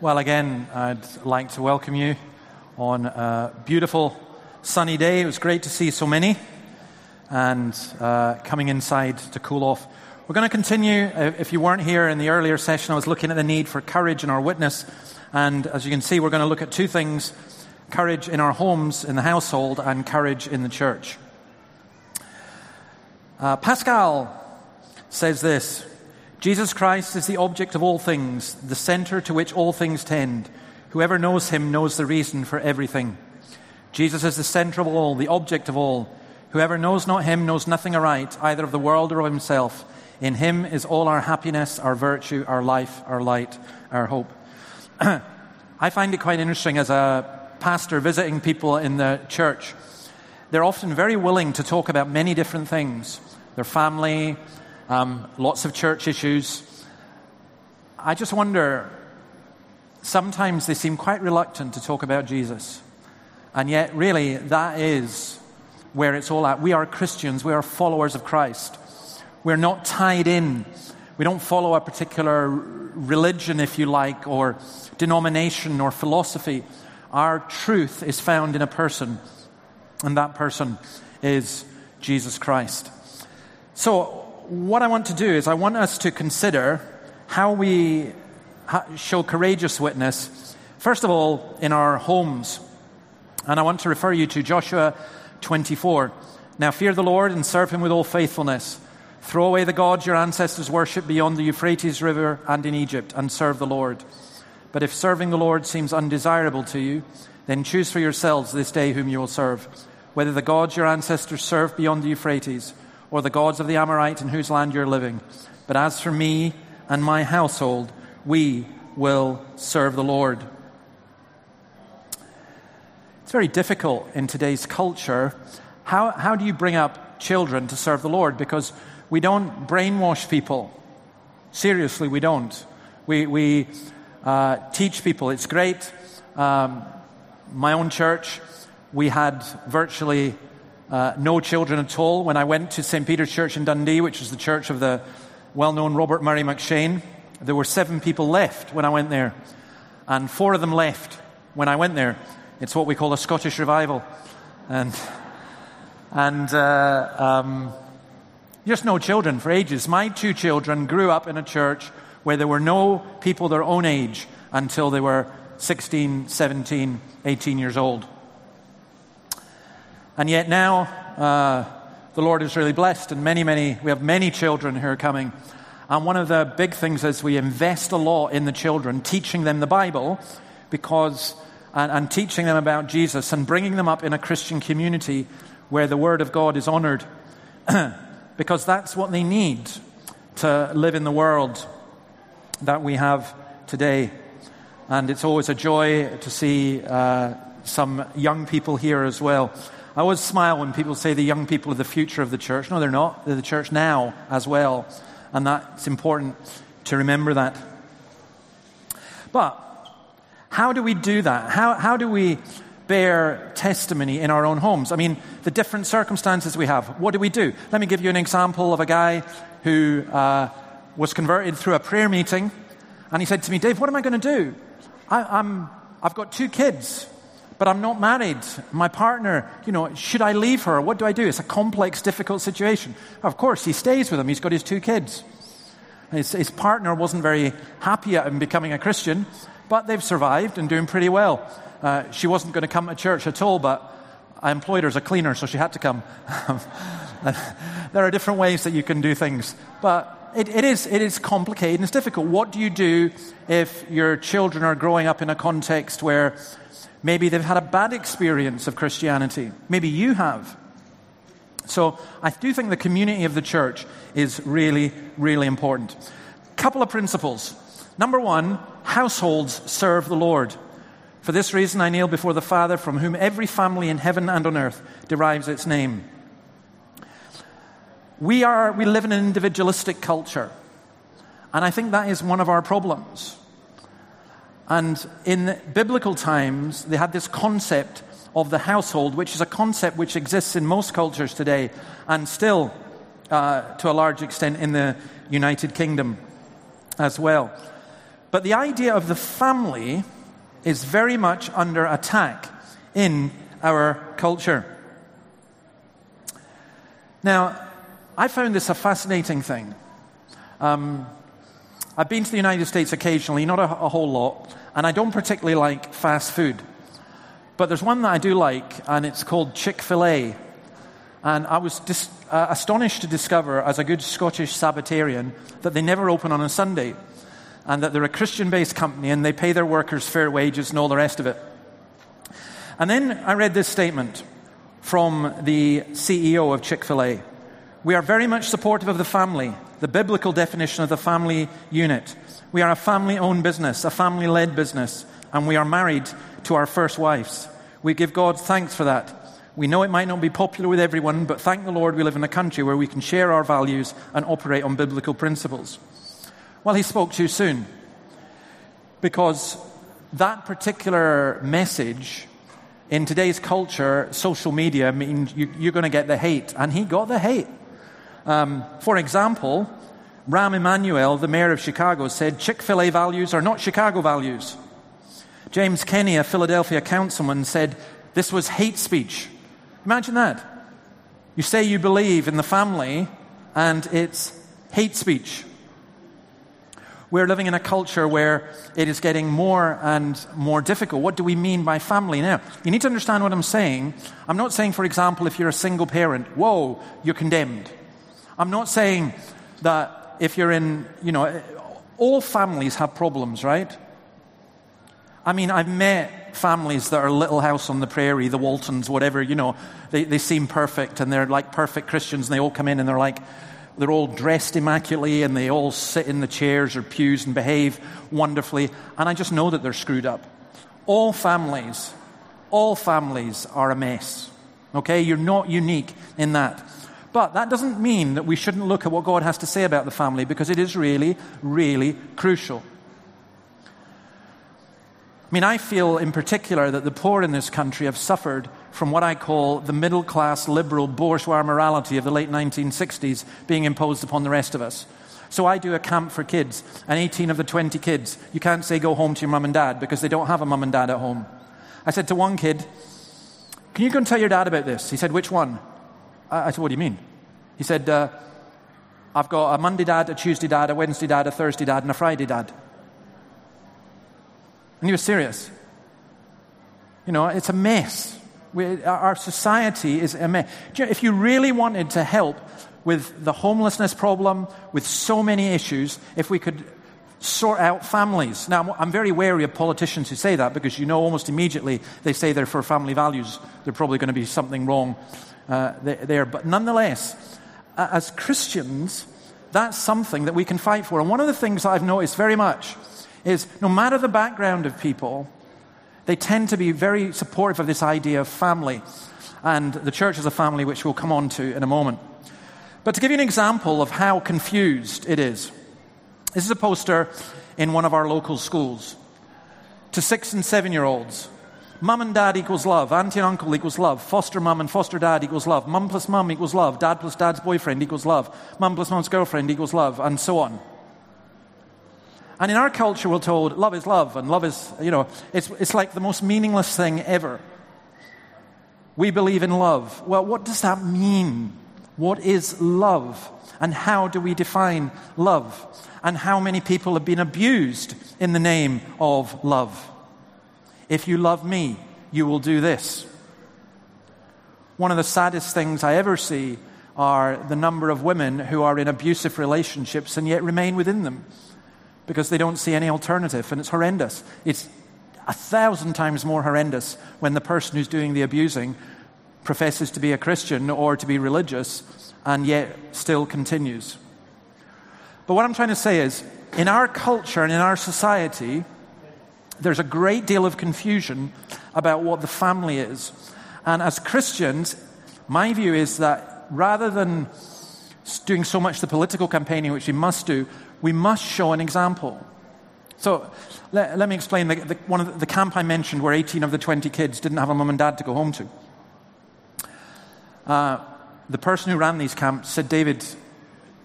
Well, again, I'd like to welcome you on a beautiful sunny day. It was great to see so many and uh, coming inside to cool off. We're going to continue. Uh, if you weren't here in the earlier session, I was looking at the need for courage in our witness. And as you can see, we're going to look at two things courage in our homes, in the household, and courage in the church. Uh, Pascal says this Jesus Christ is the object of all things, the center to which all things tend. Whoever knows him knows the reason for everything. Jesus is the center of all, the object of all. Whoever knows not him knows nothing aright, either of the world or of himself. In him is all our happiness, our virtue, our life, our light, our hope. I find it quite interesting as a pastor visiting people in the church. They're often very willing to talk about many different things their family, um, lots of church issues. I just wonder, sometimes they seem quite reluctant to talk about Jesus. And yet, really, that is where it's all at. We are Christians, we are followers of Christ. We're not tied in. We don't follow a particular religion, if you like, or denomination or philosophy. Our truth is found in a person, and that person is Jesus Christ. So, what I want to do is, I want us to consider how we show courageous witness, first of all, in our homes. And I want to refer you to Joshua 24. Now fear the Lord and serve him with all faithfulness. Throw away the gods your ancestors worshipped beyond the Euphrates River and in Egypt, and serve the Lord. But if serving the Lord seems undesirable to you, then choose for yourselves this day whom you will serve, whether the gods your ancestors served beyond the Euphrates, or the gods of the Amorite in whose land you're living. But as for me and my household, we will serve the Lord. It's very difficult in today's culture. How, how do you bring up children to serve the Lord? Because we don't brainwash people. Seriously, we don't. We, we uh, teach people. It's great. Um, my own church, we had virtually uh, no children at all. When I went to St. Peter's Church in Dundee, which is the church of the well known Robert Murray M'Cheyne, there were seven people left when I went there. And four of them left when I went there. It's what we call a Scottish revival. And, and uh, um, just no children for ages. My two children grew up in a church where there were no people their own age until they were 16, 17, 18 years old. And yet now, uh, the Lord is really blessed, and many, many, we have many children who are coming. And one of the big things is we invest a lot in the children, teaching them the Bible, because and, and teaching them about Jesus and bringing them up in a Christian community where the Word of God is honored. because that's what they need to live in the world that we have today. And it's always a joy to see uh, some young people here as well. I always smile when people say the young people are the future of the church. No, they're not. They're the church now as well. And that's important to remember that. But how do we do that? How, how do we bear testimony in our own homes? I mean, the different circumstances we have. What do we do? Let me give you an example of a guy who uh, was converted through a prayer meeting, and he said to me, Dave, what am I going to do? I, I'm, I've got two kids, but I'm not married. My partner, you know, should I leave her? What do I do? It's a complex, difficult situation. Of course, he stays with him. He's got his two kids. His, his partner wasn't very happy at him becoming a Christian, but they've survived and doing pretty well. Uh, she wasn't going to come to church at all, but I employed her as a cleaner, so she had to come. there are different ways that you can do things, but it, it, is, it is complicated and it's difficult. What do you do if your children are growing up in a context where maybe they've had a bad experience of Christianity? Maybe you have. So I do think the community of the church is really, really important. Couple of principles. Number one, households serve the Lord. For this reason, I kneel before the Father, from whom every family in heaven and on earth derives its name. We, are, we live in an individualistic culture, and I think that is one of our problems. And in biblical times, they had this concept of the household, which is a concept which exists in most cultures today, and still, uh, to a large extent, in the United Kingdom as well. But the idea of the family is very much under attack in our culture. Now, I found this a fascinating thing. Um, I've been to the United States occasionally, not a, a, whole lot, and I don't particularly like fast food. But there's one that I do like, and it's called Chick fil A. And I was dis- uh, astonished to discover, as a good Scottish Sabbatarian, that they never open on a Sunday and that they're a Christian based company and they pay their workers fair wages and all the rest of it. And then I read this statement from the CEO of Chick fil A. We are very much supportive of the family, the biblical definition of the family unit. We are a family owned business, a family led business, and we are married to our first wives. We give God thanks for that. We know it might not be popular with everyone, but thank the Lord we live in a country where we can share our values and operate on biblical principles. Well, he spoke too soon because that particular message in today's culture, social media means you, are going to get the hate. And he got the hate. Um, for example, Rahm Emanuel, the mayor of Chicago, said Chick fil A values are not Chicago values. James Kenney, a Philadelphia councilman, said this was hate speech. Imagine that. You say you believe in the family, and it's hate speech. We're living in a culture where it is getting more and more difficult. What do we mean by family now? You need to understand what I'm saying. I'm not saying, for example, if you're a single parent, whoa, you're condemned. I'm not saying that if you're in, you know, all families have problems, right? I mean, I've met families that are Little House on the Prairie, the Waltons, whatever, you know, they, they seem perfect and they're like perfect Christians and they all come in and they're like, they're all dressed immaculately and they all sit in the chairs or pews and behave wonderfully. And I just know that they're screwed up. All families, all families are a mess. Okay? You're not unique in that. But that doesn't mean that we shouldn't look at what God has to say about the family because it is really, really crucial. I mean, I feel in particular that the poor in this country have suffered from what I call the middle class liberal bourgeois morality of the late 1960s being imposed upon the rest of us. So I do a camp for kids, and 18 of the 20 kids, you can't say go home to your mum and dad because they don't have a mum and dad at home. I said to one kid, Can you go and tell your dad about this? He said, Which one? I said, What do you mean? He said, uh, I've got a Monday dad, a Tuesday dad, a Wednesday dad, a Thursday dad, and a Friday dad. And he was serious. You know, it's a mess. We, our society is a mess. if you really wanted to help with the homelessness problem, with so many issues, if we could sort out families. Now, I'm very wary of politicians who say that because you know almost immediately they say they're for family values. There's probably going to be something wrong uh, there. But nonetheless, as Christians, that's something that we can fight for. And one of the things I've noticed very much is no matter the background of people, they tend to be very supportive of this idea of family. And the church is a family, which we'll come on to in a moment. But to give you an example of how confused it is, this is a poster in one of our local schools to six and seven year olds. Mum and dad equals love. Auntie and uncle equals love. Foster mum and foster dad equals love. Mum plus mum equals love. Dad plus dad's boyfriend equals love. Mum plus mum's girlfriend equals love, and so on. And in our culture, we're told love is love, and love is, you know, it's, it's like the most meaningless thing ever. We believe in love. Well, what does that mean? What is love? And how do we define love? And how many people have been abused in the name of love? If you love me, you will do this. One of the saddest things I ever see are the number of women who are in abusive relationships and yet remain within them because they don't see any alternative, and it's horrendous. It's a thousand times more horrendous when the person who's doing the abusing professes to be a Christian or to be religious and yet still continues. But what I'm trying to say is, in our culture and in our society, there's a great deal of confusion about what the family is. And as Christians, my view is that rather than doing so much the political campaigning, which we must do, we must show an example. So let, let me explain the, the, one of the, the camp I mentioned where 18 of the 20 kids didn't have a mum and dad to go home to. Uh, the person who ran these camps said, David,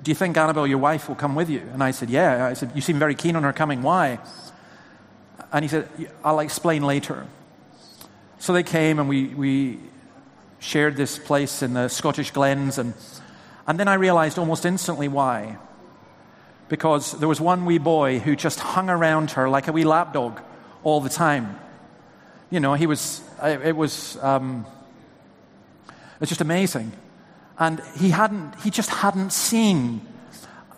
do you think Annabelle, your wife, will come with you? And I said, Yeah. I said, You seem very keen on her coming. Why? And he said, I'll explain later. So they came and we, we shared this place in the Scottish Glens. And, and then I realized almost instantly why because there was one wee boy who just hung around her like a wee lapdog all the time. You know, he was, it was, um, it's just amazing. And he, hadn't, he just hadn't seen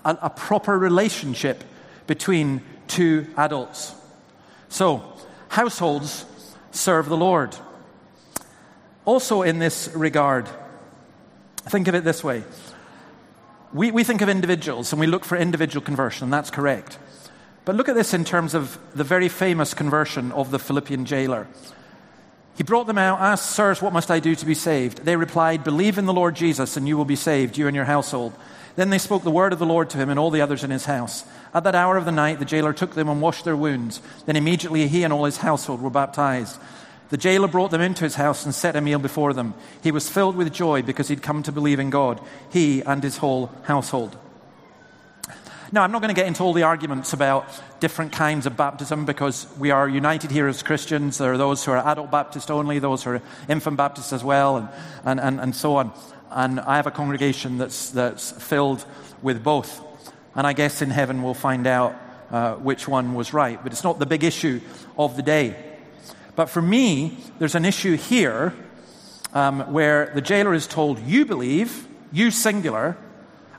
a, a proper relationship between two adults. So, households serve the Lord. Also, in this regard, think of it this way we, we think of individuals and we look for individual conversion, and that's correct. But look at this in terms of the very famous conversion of the Philippian jailer. He brought them out, asked, Sirs, what must I do to be saved? They replied, Believe in the Lord Jesus, and you will be saved, you and your household. Then they spoke the word of the Lord to him and all the others in his house. At that hour of the night, the jailer took them and washed their wounds. Then immediately he and all his household were baptized. The jailer brought them into his house and set a meal before them. He was filled with joy because he'd come to believe in God, he and his whole household. Now, I'm not going to get into all the arguments about different kinds of baptism because we are united here as Christians. There are those who are adult Baptist only, those who are infant Baptist as well, and, and, and, and so on. And I have a congregation that's, that's filled with both. And I guess in heaven we'll find out uh, which one was right. But it's not the big issue of the day. But for me, there's an issue here um, where the jailer is told, You believe, you singular,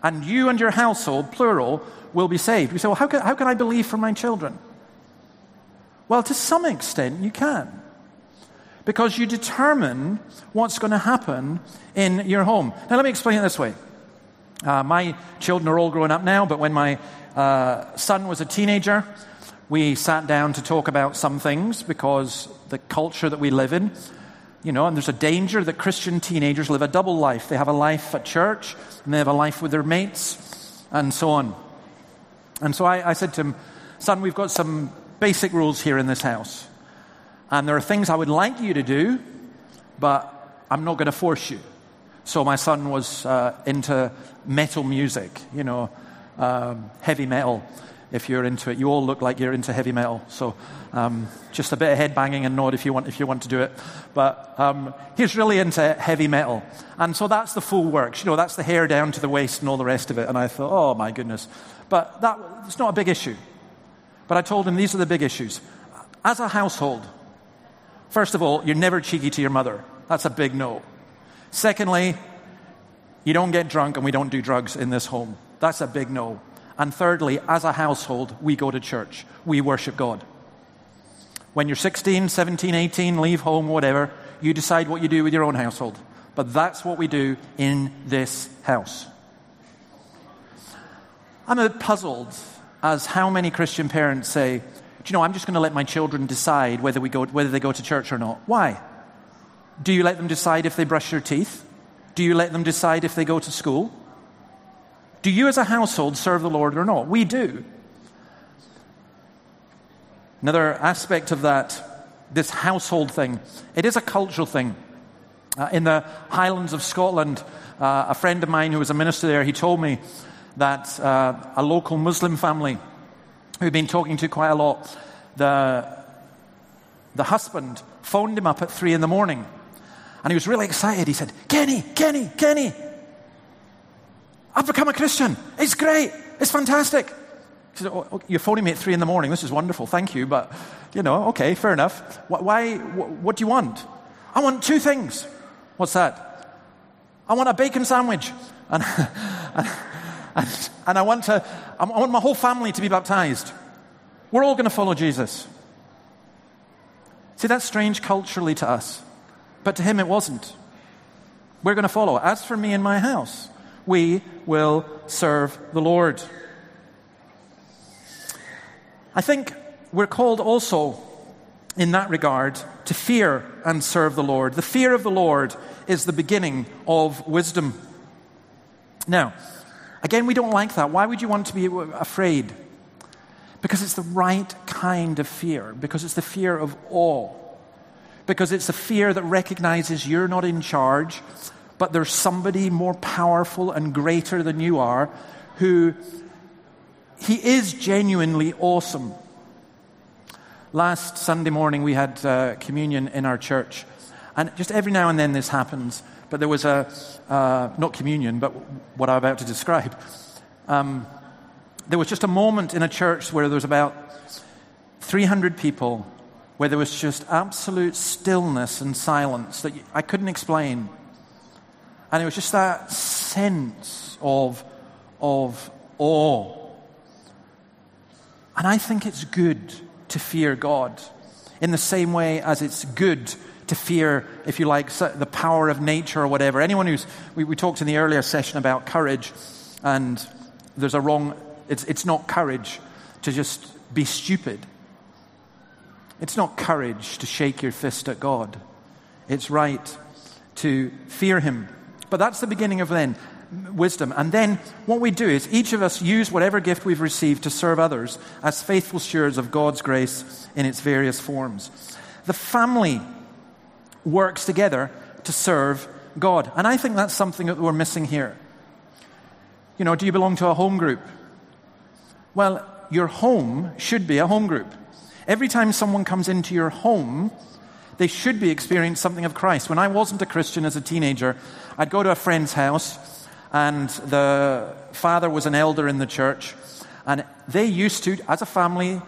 and you and your household, plural, will be saved. We say, Well, how can, how can I believe for my children? Well, to some extent, you can. Because you determine what's going to happen in your home. Now, let me explain it this way. Uh, my children are all grown up now, but when my uh, son was a teenager, we sat down to talk about some things because the culture that we live in, you know, and there's a danger that Christian teenagers live a double life. They have a life at church and they have a life with their mates and so on. And so I, I said to him, Son, we've got some basic rules here in this house. And there are things I would like you to do, but I'm not going to force you. So my son was uh, into metal music, you know, um, heavy metal if you're into it. You all look like you're into heavy metal. So um, just a bit of head banging and nod if you want, if you want to do it. But um, he's really into heavy metal. And so that's the full works. You know, that's the hair down to the waist and all the rest of it. And I thought, oh my goodness. But that, it's not a big issue. But I told him these are the big issues. As a household, first of all, you're never cheeky to your mother. That's a big no. Secondly, you don't get drunk and we don't do drugs in this home. That's a big no. And thirdly, as a household, we go to church. We worship God. When you're 16, 17, 18, leave home, whatever, you decide what you do with your own household. But that's what we do in this house. I'm a bit puzzled as how many Christian parents say, you know, I'm just going to let my children decide whether, we go, whether they go to church or not. Why? Do you let them decide if they brush their teeth? Do you let them decide if they go to school? Do you as a household serve the Lord or not? We do. Another aspect of that, this household thing, it is a cultural thing. Uh, in the Highlands of Scotland, uh, a friend of mine who was a minister there, he told me that uh, a local Muslim family who'd been talking to quite a lot, the, the husband phoned him up at three in the morning and he was really excited. He said, Kenny, Kenny, Kenny, I've become a Christian. It's great. It's fantastic. She said, oh, oh, You're phoning me at three in the morning. This is wonderful. Thank you. But, you know, okay, fair enough. Why, what do you want? I want two things. What's that? I want a bacon sandwich. And, and, and, and I, want to, I want my whole family to be baptized. We're all going to follow Jesus. See, that's strange culturally to us. But to him, it wasn't. We're going to follow. As for me and my house, we will serve the Lord. I think we're called also, in that regard, to fear and serve the Lord. The fear of the Lord is the beginning of wisdom. Now, again, we don't like that. Why would you want to be afraid? Because it's the right kind of fear, because it's the fear of awe, because it's a fear that recognizes you're not in charge, but there's somebody more powerful and greater than you are who he is genuinely awesome. Last Sunday morning, we had uh, communion in our church. And just every now and then this happens. But there was a, uh, not communion, but what I'm about to describe. Um, there was just a moment in a church where there was about 300 people, where there was just absolute stillness and silence that I couldn't explain. And it was just that sense of, of awe. And I think it's good to fear God in the same way as it's good to fear, if you like, the power of nature or whatever. Anyone who's, we, we talked in the earlier session about courage, and there's a wrong, it's, it's not courage to just be stupid. It's not courage to shake your fist at God. It's right to fear Him. But that's the beginning of then wisdom. And then what we do is each of us use whatever gift we've received to serve others as faithful stewards of God's grace in its various forms. The family works together to serve God. And I think that's something that we're missing here. You know, do you belong to a home group? Well, your home should be a home group. Every time someone comes into your home, they should be experiencing something of Christ. When I wasn't a Christian as a teenager, I'd go to a friend's house, and the father was an elder in the church, and they used to, as a family,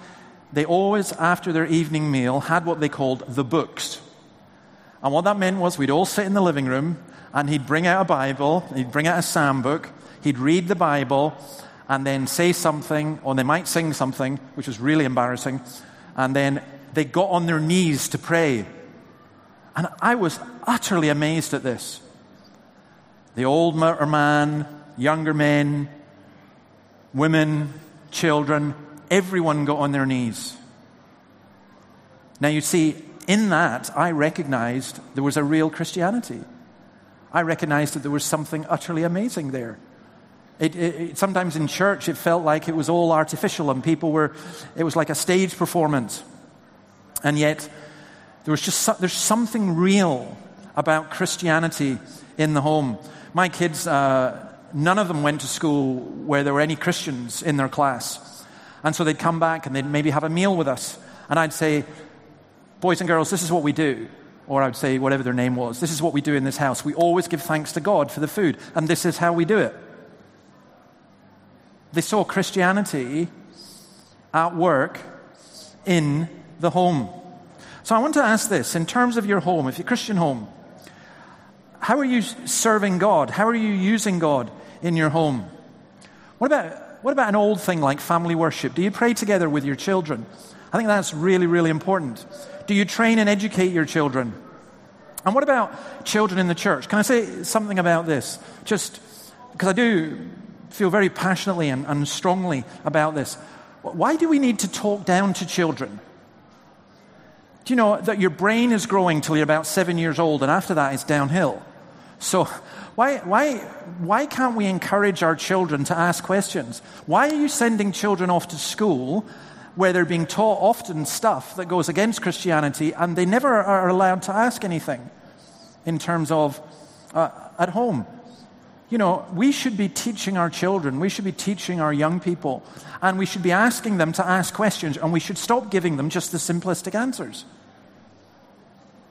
they always, after their evening meal, had what they called the books. And what that meant was we'd all sit in the living room, and he'd bring out a Bible, he'd bring out a psalm book, he'd read the Bible, and then say something, or they might sing something, which was really embarrassing, and then they got on their knees to pray. And I was utterly amazed at this. The older man, younger men, women, children, everyone got on their knees. Now, you see, in that, I recognized there was a real Christianity. I recognized that there was something utterly amazing there. It, it, it, sometimes in church, it felt like it was all artificial and people were, it was like a stage performance. And yet, there was just there's something real about Christianity in the home. My kids, uh, none of them went to school where there were any Christians in their class. And so they'd come back and they'd maybe have a meal with us. And I'd say, Boys and girls, this is what we do. Or I'd say, whatever their name was, this is what we do in this house. We always give thanks to God for the food. And this is how we do it. They saw Christianity at work in the home. So I want to ask this in terms of your home, if you're a Christian home, how are you serving God? How are you using God in your home? What about, what about an old thing like family worship? Do you pray together with your children? I think that's really, really important. Do you train and educate your children? And what about children in the church? Can I say something about this? Just because I do feel very passionately and, and strongly about this. Why do we need to talk down to children? Do you know that your brain is growing till you're about seven years old, and after that, it's downhill? So, why, why, why can't we encourage our children to ask questions? Why are you sending children off to school where they're being taught often stuff that goes against Christianity and they never are allowed to ask anything in terms of uh, at home? You know, we should be teaching our children, we should be teaching our young people, and we should be asking them to ask questions, and we should stop giving them just the simplistic answers.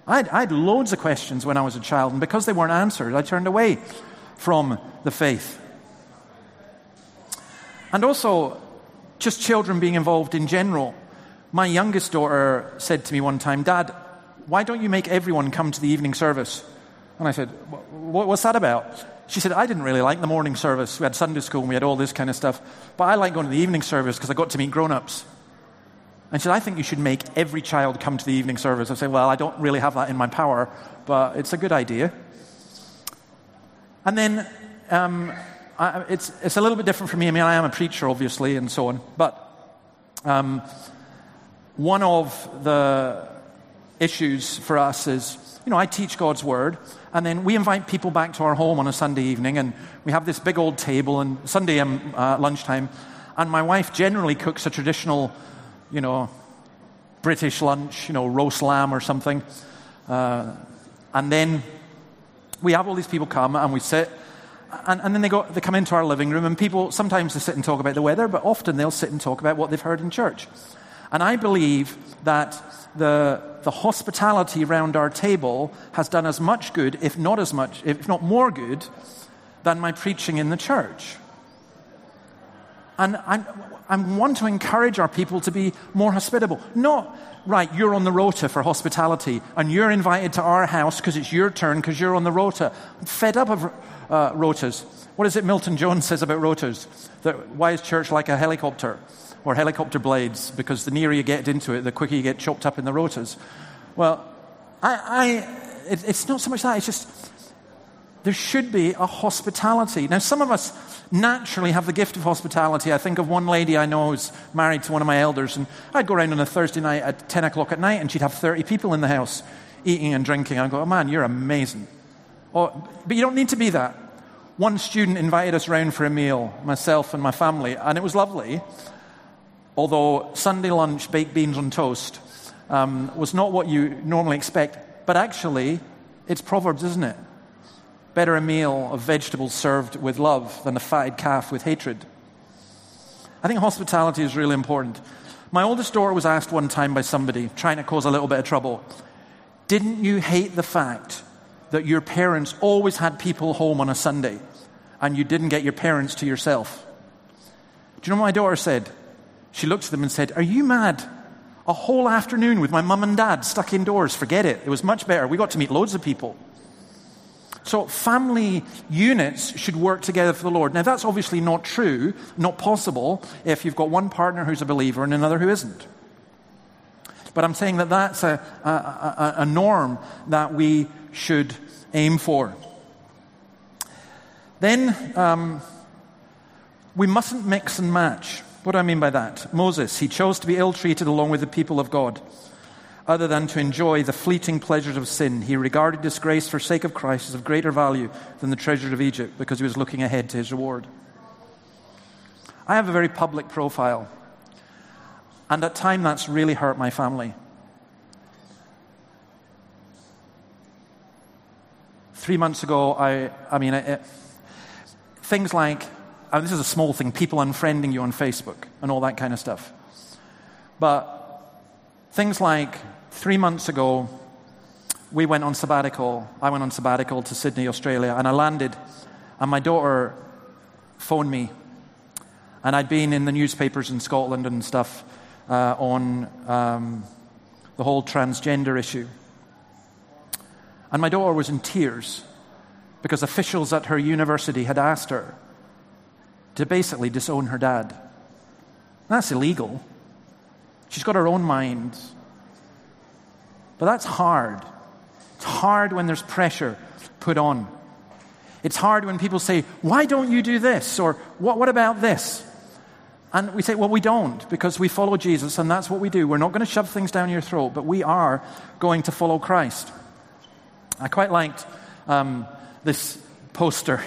I had, I had loads of questions when I was a child, and because they weren't answered, I turned away from the faith. And also, just children being involved in general. My youngest daughter said to me one time, Dad, why don't you make everyone come to the evening service? And I said, What's that about? She said, I didn't really like the morning service. We had Sunday school and we had all this kind of stuff. But I like going to the evening service because I got to meet grown ups. And she said, I think you should make every child come to the evening service. I say, well, I don't really have that in my power, but it's a good idea. And then um, I, it's, it's a little bit different for me. I mean, I am a preacher, obviously, and so on. But um, one of the issues for us is, you know, I teach God's word, and then we invite people back to our home on a Sunday evening, and we have this big old table, and Sunday um, uh, lunchtime, and my wife generally cooks a traditional you know, British lunch, you know, roast lamb or something. Uh, and then we have all these people come and we sit. And, and, then they, go, they come into our living room, and people sometimes they sit and talk about the weather, but often they'll sit and talk about what they've heard in church. And I believe that the, the hospitality around our table has done as much good, if not as much, if not more good, than my preaching in the church. And I want to encourage our people to be more hospitable. Not, right, you're on the rota for hospitality and you're invited to our house because it's your turn because you're on the rota. I'm fed up of uh, rotas. What is it Milton Jones says about rotas? That why is church like a helicopter or helicopter blades? Because the nearer you get into it, the quicker you get chopped up in the rotas. Well, I, I it, it's not so much that, it's just there should be a hospitality. Now, some of us naturally have the gift of hospitality. I think of one lady I know who's married to one of my elders, and I'd go around on a Thursday night at 10 o'clock at night, and she'd have 30 people in the house eating and drinking. I'd go, oh man, you're amazing. Oh, but you don't need to be that. One student invited us round for a meal, myself and my family, and it was lovely. Although Sunday lunch, baked beans on toast, um, was not what you normally expect. But actually, it's Proverbs, isn't it? Better a meal of vegetables served with love than a fatted calf with hatred. I think hospitality is really important. My oldest daughter was asked one time by somebody trying to cause a little bit of trouble Didn't you hate the fact that your parents always had people home on a Sunday and you didn't get your parents to yourself? Do you know what my daughter said? She looked at them and said, Are you mad? A whole afternoon with my mum and dad stuck indoors. Forget it. It was much better. We got to meet loads of people. So, family units should work together for the Lord. Now, that's obviously not true, not possible, if you've got one partner who's a believer and another who isn't. But I'm saying that that's a, a, a, a norm that we should aim for. Then, um, we mustn't mix and match. What do I mean by that? Moses, he chose to be ill treated along with the people of God other than to enjoy the fleeting pleasures of sin. He regarded disgrace for sake of Christ as of greater value than the treasure of Egypt because he was looking ahead to his reward. I have a very public profile, and at times that's really hurt my family. Three months ago, I, I mean, it, things like, and this is a small thing, people unfriending you on Facebook and all that kind of stuff. But things like Three months ago, we went on sabbatical. I went on sabbatical to Sydney, Australia, and I landed, and my daughter phoned me. And I'd been in the newspapers in Scotland and stuff uh, on um, the whole transgender issue. And my daughter was in tears because officials at her university had asked her to basically disown her dad. That's illegal. She's got her own mind. But that's hard. It's hard when there's pressure put on. It's hard when people say, Why don't you do this? Or what, what about this? And we say, Well, we don't because we follow Jesus and that's what we do. We're not going to shove things down your throat, but we are going to follow Christ. I quite liked um, this poster.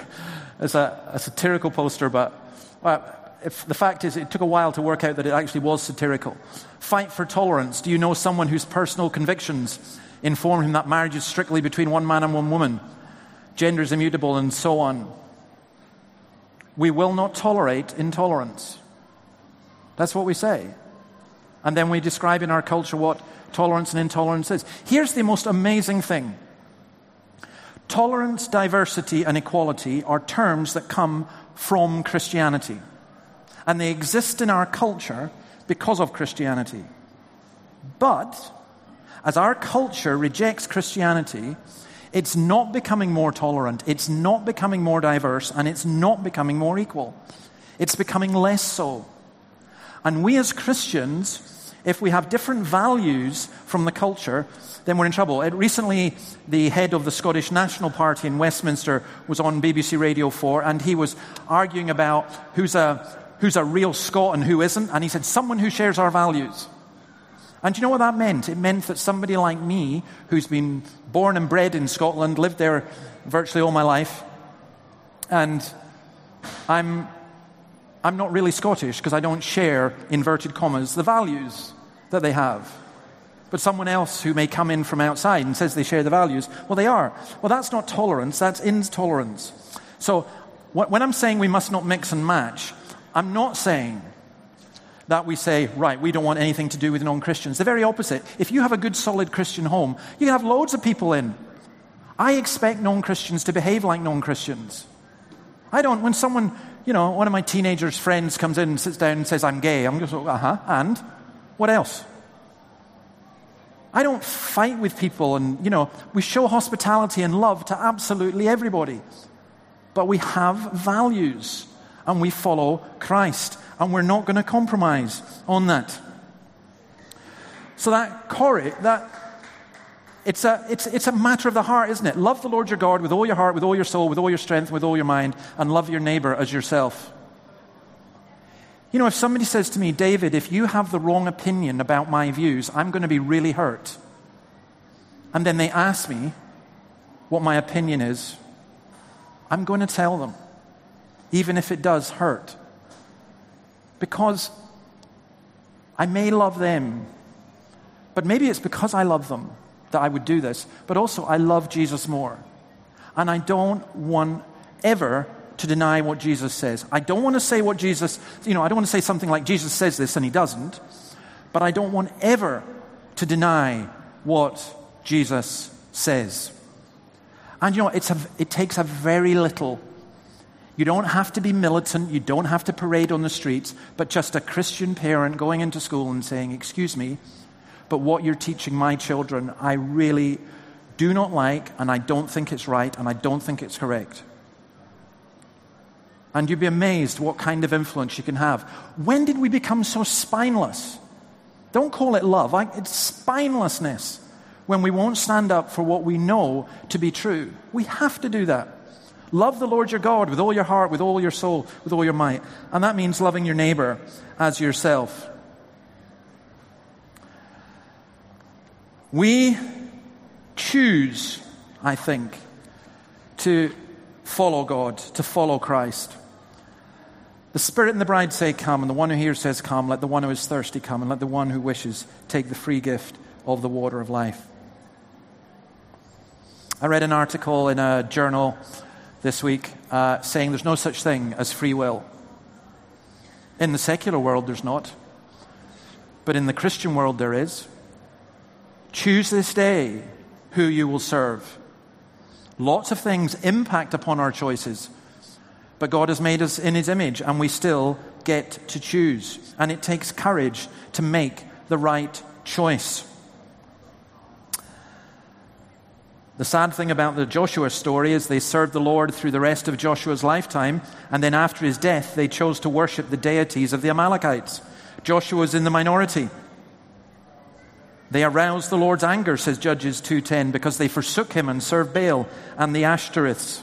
It's a, a satirical poster, but uh, if, the fact is, it took a while to work out that it actually was satirical. Fight for tolerance. Do you know someone whose personal convictions inform him that marriage is strictly between one man and one woman? Gender is immutable, and so on. We will not tolerate intolerance. That's what we say. And then we describe in our culture what tolerance and intolerance is. Here's the most amazing thing tolerance, diversity, and equality are terms that come from Christianity and they exist in our culture because of Christianity. But as our culture rejects Christianity, it's not becoming more tolerant, it's not becoming more diverse, and it's not becoming more equal. It's becoming less so. And we as Christians, if we have different values from the culture, then we're in trouble. It, recently, the head of the Scottish National Party in Westminster was on BBC Radio 4, and he was arguing about who's a, who's a real Scot and who isn't. And he said, someone who shares our values. And do you know what that meant? It meant that somebody like me, who's been born and bred in Scotland, lived there virtually all my life, and I'm, I'm not really Scottish because I don't share, inverted commas, the values that they have. But someone else who may come in from outside and says they share the values, well, they are. Well, that's not tolerance, that's intolerance. So when I'm saying we must not mix and match, I'm not saying that we say, right, we don't want anything to do with non Christians. The very opposite. If you have a good, solid Christian home, you can have loads of people in. I expect non Christians to behave like non Christians. I don't, when someone you know, one of my teenagers' friends comes in and sits down and says, I'm gay. I'm to go, uh huh, and? What else? I don't fight with people, and, you know, we show hospitality and love to absolutely everybody. But we have values, and we follow Christ, and we're not going to compromise on that. So that courage, that it's a, it's, it's a matter of the heart, isn't it? Love the Lord your God with all your heart, with all your soul, with all your strength, with all your mind, and love your neighbor as yourself. You know, if somebody says to me, David, if you have the wrong opinion about my views, I'm going to be really hurt. And then they ask me what my opinion is, I'm going to tell them, even if it does hurt. Because I may love them, but maybe it's because I love them that I would do this, but also I love Jesus more. And I don't want ever to deny what Jesus says. I don't want to say what Jesus, you know, I don't want to say something like Jesus says this and he doesn't, but I don't want ever to deny what Jesus says. And you know, it's a, it takes a very little. You don't have to be militant, you don't have to parade on the streets, but just a Christian parent going into school and saying, Excuse me, but what you're teaching my children, I really do not like, and I don't think it's right, and I don't think it's correct. And you'd be amazed what kind of influence you can have. When did we become so spineless? Don't call it love, it's spinelessness when we won't stand up for what we know to be true. We have to do that. Love the Lord your God with all your heart, with all your soul, with all your might. And that means loving your neighbor as yourself. We choose, I think, to follow God, to follow Christ. The Spirit and the bride say, Come, and the one who hears says, Come. Let the one who is thirsty come, and let the one who wishes take the free gift of the water of life. I read an article in a journal this week uh, saying there's no such thing as free will. In the secular world, there's not. But in the Christian world, there is. Choose this day who you will serve. Lots of things impact upon our choices, but God has made us in His image, and we still get to choose. And it takes courage to make the right choice. The sad thing about the Joshua story is they served the Lord through the rest of Joshua's lifetime, and then after his death, they chose to worship the deities of the Amalekites. Joshua was in the minority. They aroused the Lord's anger, says Judges 2:10, because they forsook him and served Baal and the Ashtoreths.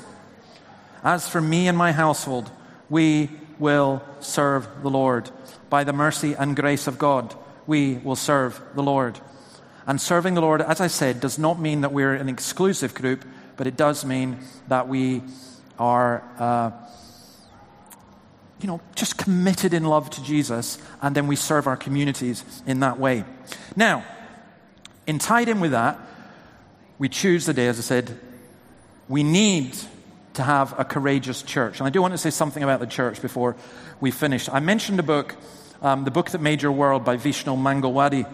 As for me and my household, we will serve the Lord. By the mercy and grace of God, we will serve the Lord. And serving the Lord, as I said, does not mean that we're an exclusive group, but it does mean that we are, uh, you know, just committed in love to Jesus, and then we serve our communities in that way. Now, and tied in with that, we choose the day, as I said, we need to have a courageous church. And I do want to say something about the church before we finish. I mentioned a book, um, the book that made your world by Vishal Mangalwadi.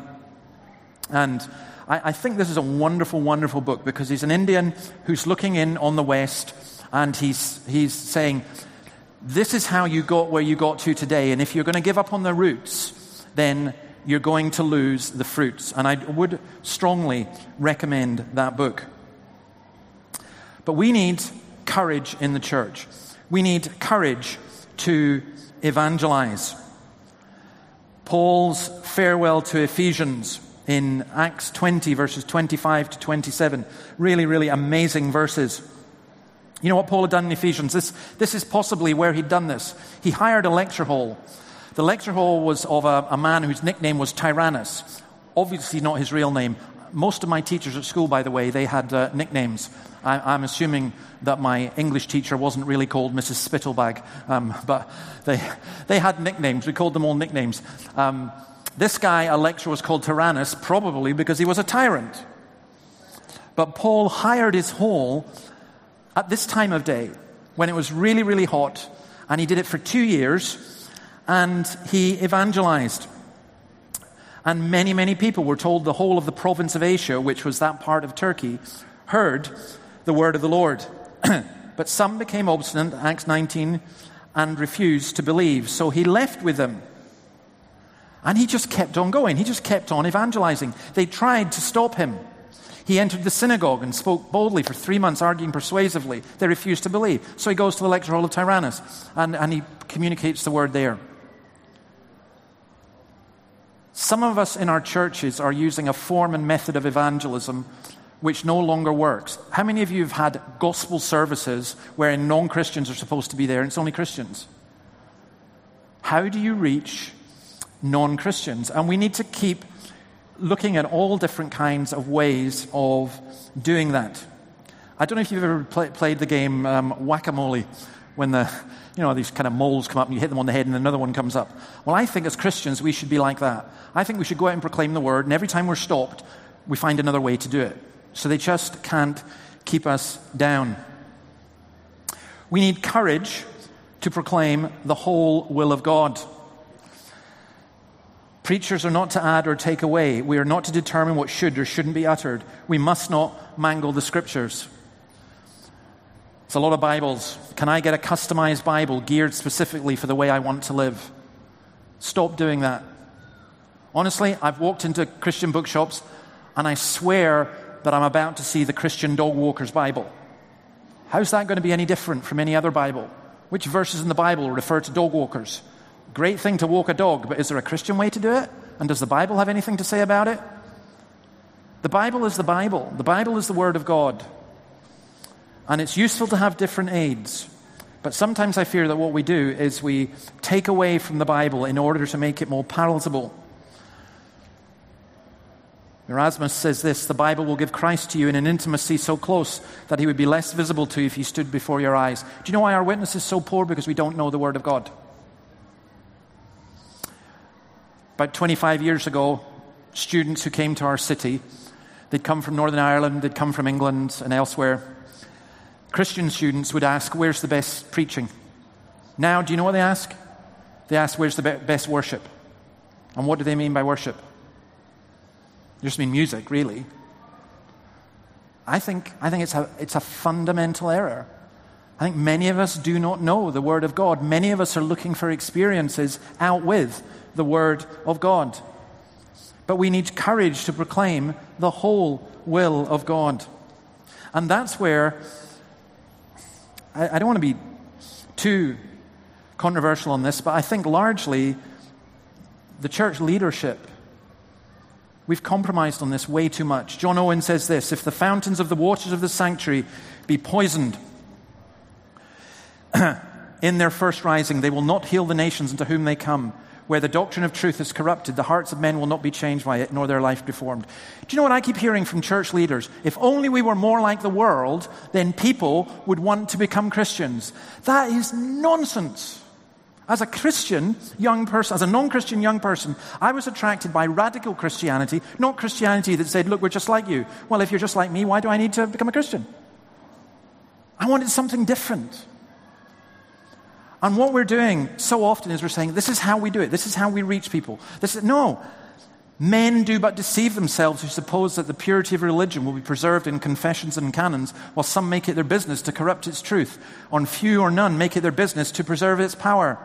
And I, I think this is a wonderful, wonderful book because he's an Indian who's looking in on the West and he's, he's saying, This is how you got where you got to today. And if you're going to give up on the roots, then you're going to lose the fruits. And I would strongly recommend that book. But we need courage in the church. We need courage to evangelize. Paul's farewell to Ephesians in Acts 20, verses 25 to 27. Really, really amazing verses. You know what Paul had done in Ephesians? This, this is possibly where he'd done this. He hired a lecture hall the lecture hall was of a, a man whose nickname was Tyrannus. Obviously, not his real name. Most of my teachers at school, by the way, they had uh, nicknames. I, am assuming that my English teacher wasn't really called Mrs. Spittlebag, um, but they, they had nicknames. We called them all nicknames. Um, this guy, a lecturer, was called Tyrannus, probably because he was a tyrant. But Paul hired his hall at this time of day when it was really, really hot, and he did it for two years and he evangelized. And many, many people were told the whole of the province of Asia, which was that part of Turkey, heard the word of the Lord. but some became obstinate, Acts 19, and refused to believe. So he left with them. And he just kept on going. He just kept on evangelizing. They tried to stop him. He entered the synagogue and spoke boldly for three months, arguing persuasively. They refused to believe. So he goes to the lecture hall of Tyrannus and, and he communicates the word there. Some of us in our churches are using a form and method of evangelism which no longer works. How many of you have had gospel services wherein non Christians are supposed to be there and it's only Christians? How do you reach non Christians? And we need to keep looking at all different kinds of ways of doing that. I don't know if you've ever play, played the game um, whack a mole when the, you know, these kind of moles come up and you hit them on the head and another one comes up. Well, I think as Christians we should be like that. I think we should go out and proclaim the word, and every time we're stopped, we find another way to do it. So they just can't keep us down. We need courage to proclaim the whole will of God. Preachers are not to add or take away. We are not to determine what should or shouldn't be uttered. We must not mangle the scriptures. It's a lot of Bibles. Can I get a customized Bible geared specifically for the way I want to live? Stop doing that. Honestly, I've walked into Christian bookshops and I swear that I'm about to see the Christian dog walker's Bible. How's that going to be any different from any other Bible? Which verses in the Bible refer to dog walkers? Great thing to walk a dog, but is there a Christian way to do it? And does the Bible have anything to say about it? The Bible is the Bible. The Bible is the Word of God. And it's useful to have different aids. But sometimes I fear that what we do is we take away from the Bible in order to make it more palatable. Erasmus says this the Bible will give Christ to you in an intimacy so close that he would be less visible to you if he stood before your eyes. Do you know why our witness is so poor? Because we don't know the Word of God. About 25 years ago, students who came to our city, they'd come from Northern Ireland, they'd come from England and elsewhere. Christian students would ask, Where's the best preaching? Now, do you know what they ask? They ask, Where's the best worship? And what do they mean by worship? They just mean music, really. I think, I think it's, a, it's a fundamental error. I think many of us do not know the Word of God. Many of us are looking for experiences out with the Word of God. But we need courage to proclaim the whole will of God. And that's where I, I don't want to be too controversial on this, but I think largely the church leadership We've compromised on this way too much. John Owen says this If the fountains of the waters of the sanctuary be poisoned in their first rising, they will not heal the nations into whom they come. Where the doctrine of truth is corrupted, the hearts of men will not be changed by it, nor their life deformed. Do you know what I keep hearing from church leaders? If only we were more like the world, then people would want to become Christians. That is nonsense. As a Christian young person, as a non Christian young person, I was attracted by radical Christianity, not Christianity that said, look, we're just like you. Well, if you're just like me, why do I need to become a Christian? I wanted something different. And what we're doing so often is we're saying, this is how we do it. This is how we reach people. This is, no. Men do but deceive themselves who suppose that the purity of religion will be preserved in confessions and canons, while some make it their business to corrupt its truth. On few or none make it their business to preserve its power.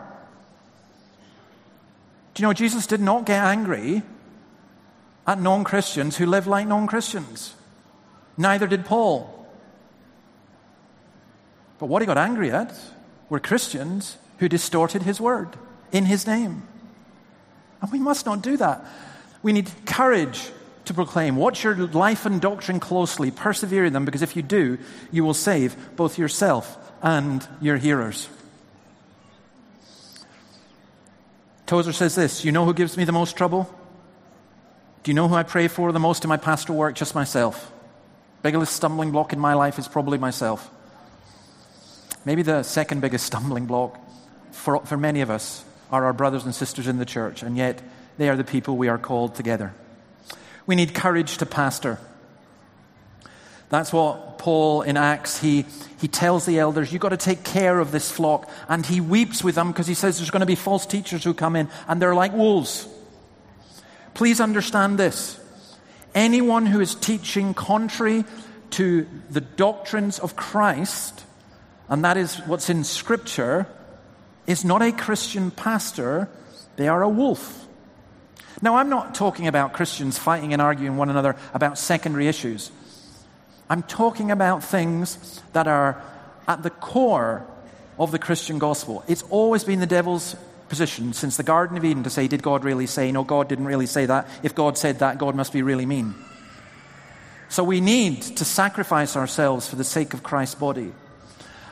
Do you know, Jesus did not get angry at non Christians who live like non Christians. Neither did Paul. But what he got angry at were Christians who distorted his word in his name. And we must not do that. We need courage to proclaim. Watch your life and doctrine closely, persevere in them, because if you do, you will save both yourself and your hearers. Tozer says this You know who gives me the most trouble? Do you know who I pray for the most in my pastoral work? Just myself. Biggest stumbling block in my life is probably myself. Maybe the second biggest stumbling block for, for many of us are our brothers and sisters in the church, and yet they are the people we are called together. We need courage to pastor. That's what Paul in Acts, he, he tells the elders, you've got to take care of this flock. And he weeps with them because he says there's going to be false teachers who come in and they're like wolves. Please understand this. Anyone who is teaching contrary to the doctrines of Christ and that is what's in Scripture, is not a Christian pastor, they are a wolf. Now, I'm not talking about Christians fighting and arguing one another about secondary issues. I'm talking about things that are at the core of the Christian gospel. It's always been the devil's position since the Garden of Eden to say, Did God really say? No, God didn't really say that. If God said that, God must be really mean. So we need to sacrifice ourselves for the sake of Christ's body.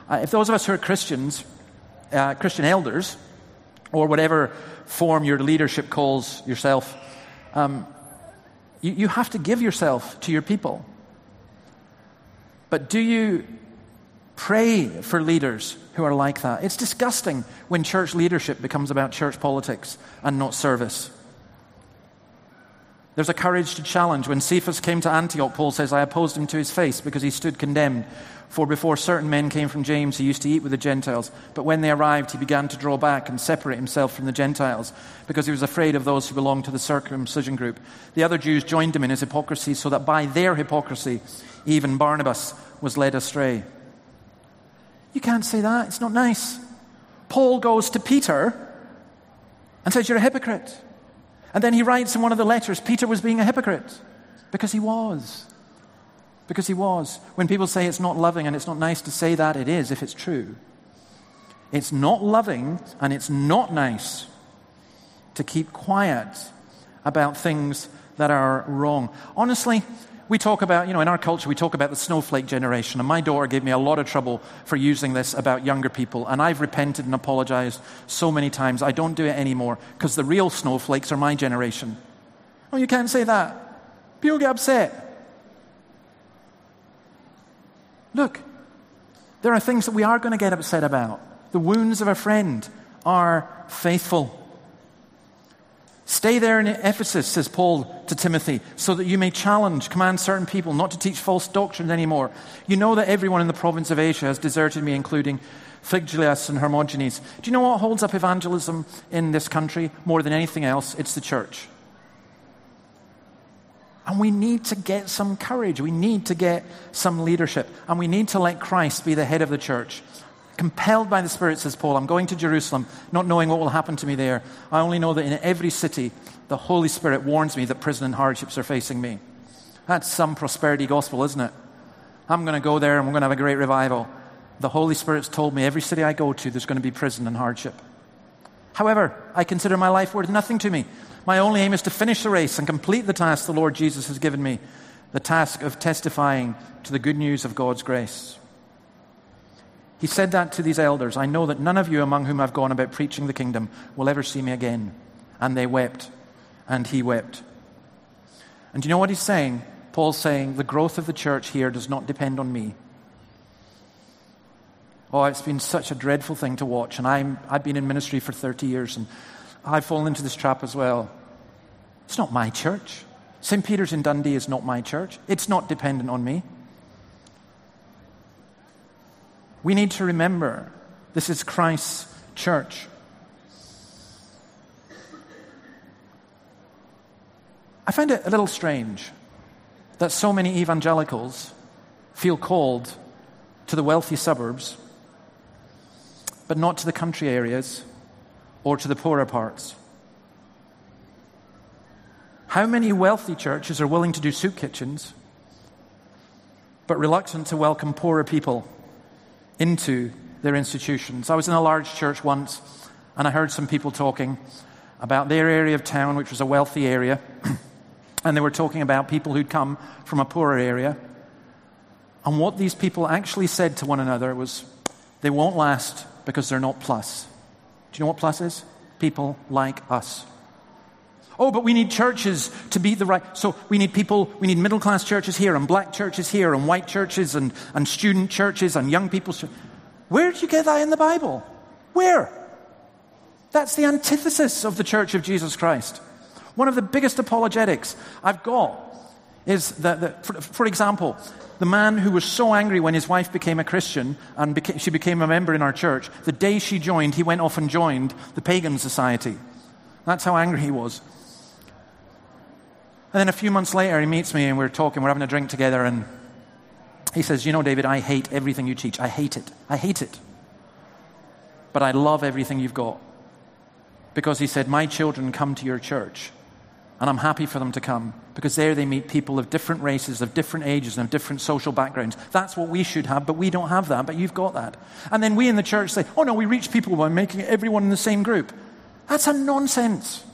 Uh, if those of us who are Christians, uh, Christian elders, or whatever form your leadership calls yourself, um, you, you have to give yourself to your people. But do you pray for leaders who are like that? It's disgusting when church leadership becomes about church politics and not service. There's a courage to challenge. When Cephas came to Antioch, Paul says, I opposed him to his face because he stood condemned. For before certain men came from James, he used to eat with the Gentiles. But when they arrived, he began to draw back and separate himself from the Gentiles because he was afraid of those who belonged to the circumcision group. The other Jews joined him in his hypocrisy, so that by their hypocrisy, even Barnabas was led astray. You can't say that. It's not nice. Paul goes to Peter and says, You're a hypocrite. And then he writes in one of the letters, Peter was being a hypocrite because he was. Because he was. When people say it's not loving and it's not nice to say that, it is if it's true. It's not loving and it's not nice to keep quiet about things that are wrong. Honestly, we talk about, you know, in our culture, we talk about the snowflake generation. And my daughter gave me a lot of trouble for using this about younger people. And I've repented and apologized so many times. I don't do it anymore because the real snowflakes are my generation. Oh, you can't say that. People get upset. Look, there are things that we are going to get upset about. The wounds of a friend are faithful. Stay there in Ephesus, says Paul to Timothy, so that you may challenge, command certain people not to teach false doctrines anymore. You know that everyone in the province of Asia has deserted me, including Phygellus and Hermogenes. Do you know what holds up evangelism in this country more than anything else? It's the church. And we need to get some courage. We need to get some leadership. And we need to let Christ be the head of the church. Compelled by the Spirit, says Paul, I'm going to Jerusalem, not knowing what will happen to me there. I only know that in every city, the Holy Spirit warns me that prison and hardships are facing me. That's some prosperity gospel, isn't it? I'm going to go there and we're going to have a great revival. The Holy Spirit's told me every city I go to, there's going to be prison and hardship. However, I consider my life worth nothing to me. My only aim is to finish the race and complete the task the Lord Jesus has given me the task of testifying to the good news of God's grace. He said that to these elders I know that none of you among whom I've gone about preaching the kingdom will ever see me again. And they wept, and he wept. And you know what he's saying? Paul's saying, The growth of the church here does not depend on me. Oh, it's been such a dreadful thing to watch. And I'm, I've been in ministry for 30 years, and I've fallen into this trap as well. It's not my church. St. Peter's in Dundee is not my church. It's not dependent on me. We need to remember this is Christ's church. I find it a little strange that so many evangelicals feel called to the wealthy suburbs, but not to the country areas or to the poorer parts. How many wealthy churches are willing to do soup kitchens, but reluctant to welcome poorer people into their institutions. I was in a large church once and I heard some people talking about their area of town, which was a wealthy area, and they were talking about people who'd come from a poorer area. And what these people actually said to one another was, they won't last because they're not plus. You know what plus is? People like us. Oh, but we need churches to be the right. So we need people, we need middle class churches here, and black churches here, and white churches, and, and student churches, and young people's. Where did you get that in the Bible? Where? That's the antithesis of the church of Jesus Christ. One of the biggest apologetics I've got is that, that for, for, example, the man who was so angry when his wife became a Christian and beca- she became a member in our church, the day she joined, he went off and joined the pagan society. That's how angry he was. And then a few months later, he meets me and we're talking, we're having a drink together, and he says, You know, David, I hate everything you teach. I hate it. I hate it. but I love everything you've got. Because he said, My children come to your church, and I'm happy for them to come because there they meet people of different races, of different ages, and of different social backgrounds. That's what we should have, but we don't have that, but you've got that. And then we in the church say, oh no, we reach people by making everyone in the same group. That's a nonsense.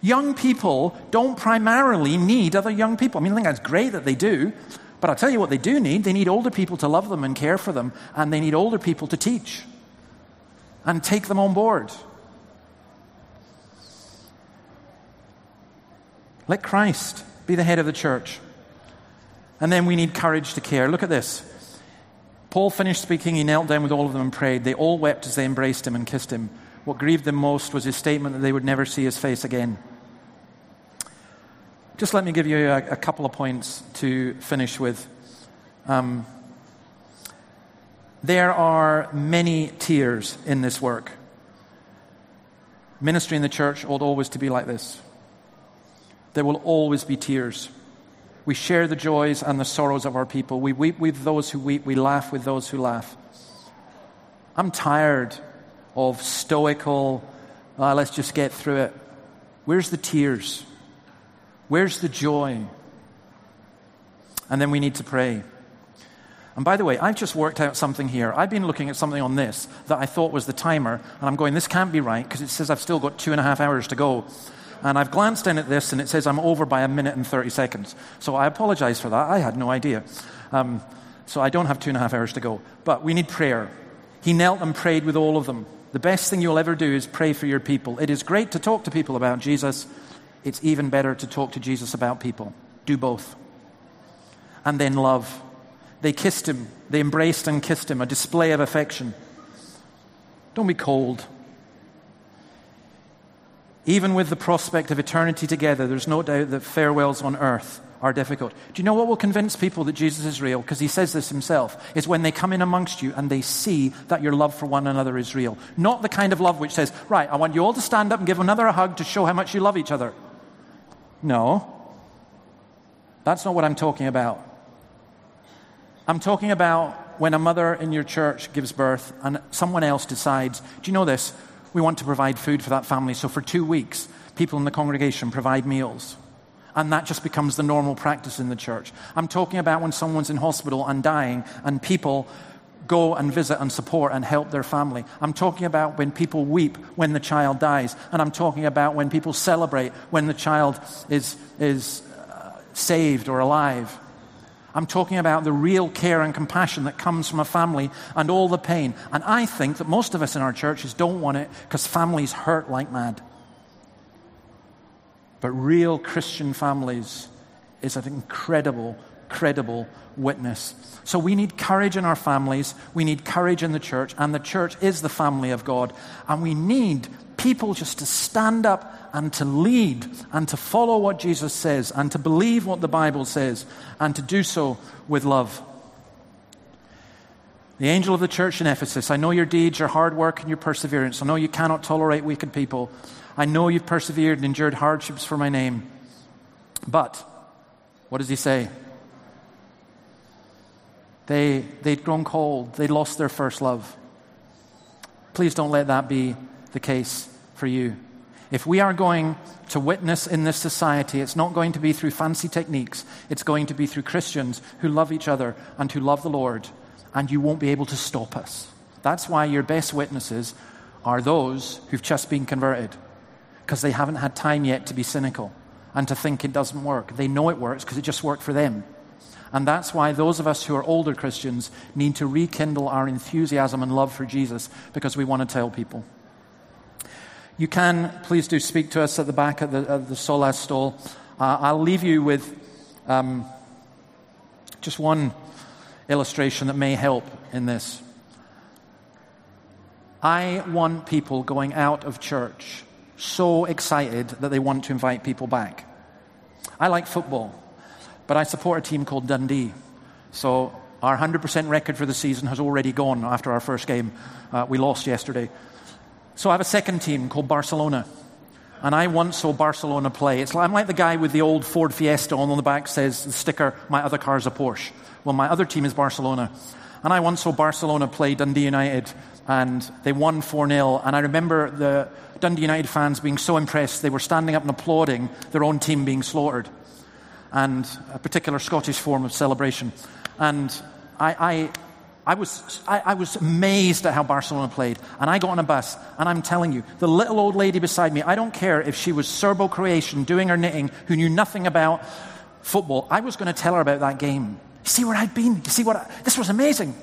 Young people don't primarily need other young people. I mean, I think that's great that they do, but I'll tell you what they do need. They need older people to love them and care for them, and they need older people to teach and take them on board. Let Christ be the head of the church. And then we need courage to care. Look at this. Paul finished speaking. He knelt down with all of them and prayed. They all wept as they embraced him and kissed him. What grieved them most was his statement that they would never see his face again. Just let me give you a, a couple of points to finish with. Um, there are many tears in this work. Ministry in the church ought always to be like this. There will always be tears. We share the joys and the sorrows of our people. We weep with those who weep. We laugh with those who laugh. I'm tired of stoical, ah, let's just get through it. Where's the tears? Where's the joy? And then we need to pray. And by the way, I've just worked out something here. I've been looking at something on this that I thought was the timer, and I'm going, this can't be right because it says I've still got two and a half hours to go. And I've glanced in at this, and it says I'm over by a minute and 30 seconds. So I apologize for that. I had no idea. Um, so I don't have two and a half hours to go. But we need prayer. He knelt and prayed with all of them. The best thing you'll ever do is pray for your people. It is great to talk to people about Jesus. It's even better to talk to Jesus about people. Do both. And then love. They kissed him. They embraced and kissed him, a display of affection. Don't be cold. Even with the prospect of eternity together, there's no doubt that farewells on earth are difficult. Do you know what will convince people that Jesus is real? Because he says this himself. Is when they come in amongst you and they see that your love for one another is real. Not the kind of love which says, right, I want you all to stand up and give another a hug to show how much you love each other. No. That's not what I'm talking about. I'm talking about when a mother in your church gives birth and someone else decides, do you know this? We want to provide food for that family. So for two weeks, people in the congregation provide meals. And that just becomes the normal practice in the church. I'm talking about when someone's in hospital and dying, and people go and visit and support and help their family. I'm talking about when people weep when the child dies. And I'm talking about when people celebrate when the child is, is uh, saved or alive. I'm talking about the real care and compassion that comes from a family and all the pain. And I think that most of us in our churches don't want it because families hurt like mad. But real Christian families is an incredible, credible witness. So we need courage in our families, we need courage in the church, and the church is the family of God. And we need people just to stand up and to lead and to follow what Jesus says and to believe what the Bible says and to do so with love. The angel of the church in Ephesus, I know your deeds, your hard work, and your perseverance. I know you cannot tolerate wicked people. I know you've persevered and endured hardships for my name. But, what does he say? They, they'd grown cold. They'd lost their first love. Please don't let that be the case for you. If we are going to witness in this society, it's not going to be through fancy techniques. It's going to be through Christians who love each other and who love the Lord, and you won't be able to stop us. That's why your best witnesses are those who've just been converted, because they haven't had time yet to be cynical and to think it doesn't work. They know it works because it just worked for them. And that's why those of us who are older Christians need to rekindle our enthusiasm and love for Jesus because we want to tell people. You can, please do speak to us at the back of the, of the Solas stall. Uh, I'll leave you with um, just one illustration that may help in this. I want people going out of church so excited that they want to invite people back. I like football, but I support a team called Dundee. So our 100% record for the season has already gone after our first game. Uh, we lost yesterday. So I have a second team called Barcelona. And I once saw Barcelona play. It's like, I'm like the guy with the old Ford Fiesta on the back says the sticker, my other car is a Porsche. Well, my other team is Barcelona. And I once saw Barcelona play Dundee United, and they won 4 0. And I remember the Dundee United fans being so impressed, they were standing up and applauding their own team being slaughtered, and a particular Scottish form of celebration. And I, I I was, I, I, was amazed at how Barcelona played. And I got on a bus, and I'm telling you, the little old lady beside me, I don't care if she was Serbo Croatian doing her knitting, who knew nothing about football. I was going to tell her about that game. You see where I'd been? You see what? I, this was amazing.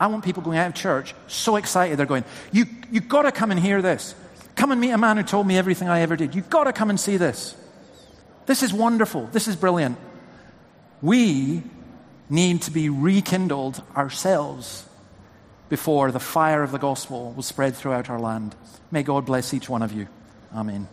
I want people going out of church so excited. They're going, you, You've got to come and hear this. Come and meet a man who told me everything I ever did. You've got to come and see this. This is wonderful. This is brilliant. We need to be rekindled ourselves before the fire of the gospel will spread throughout our land. May God bless each one of you. Amen.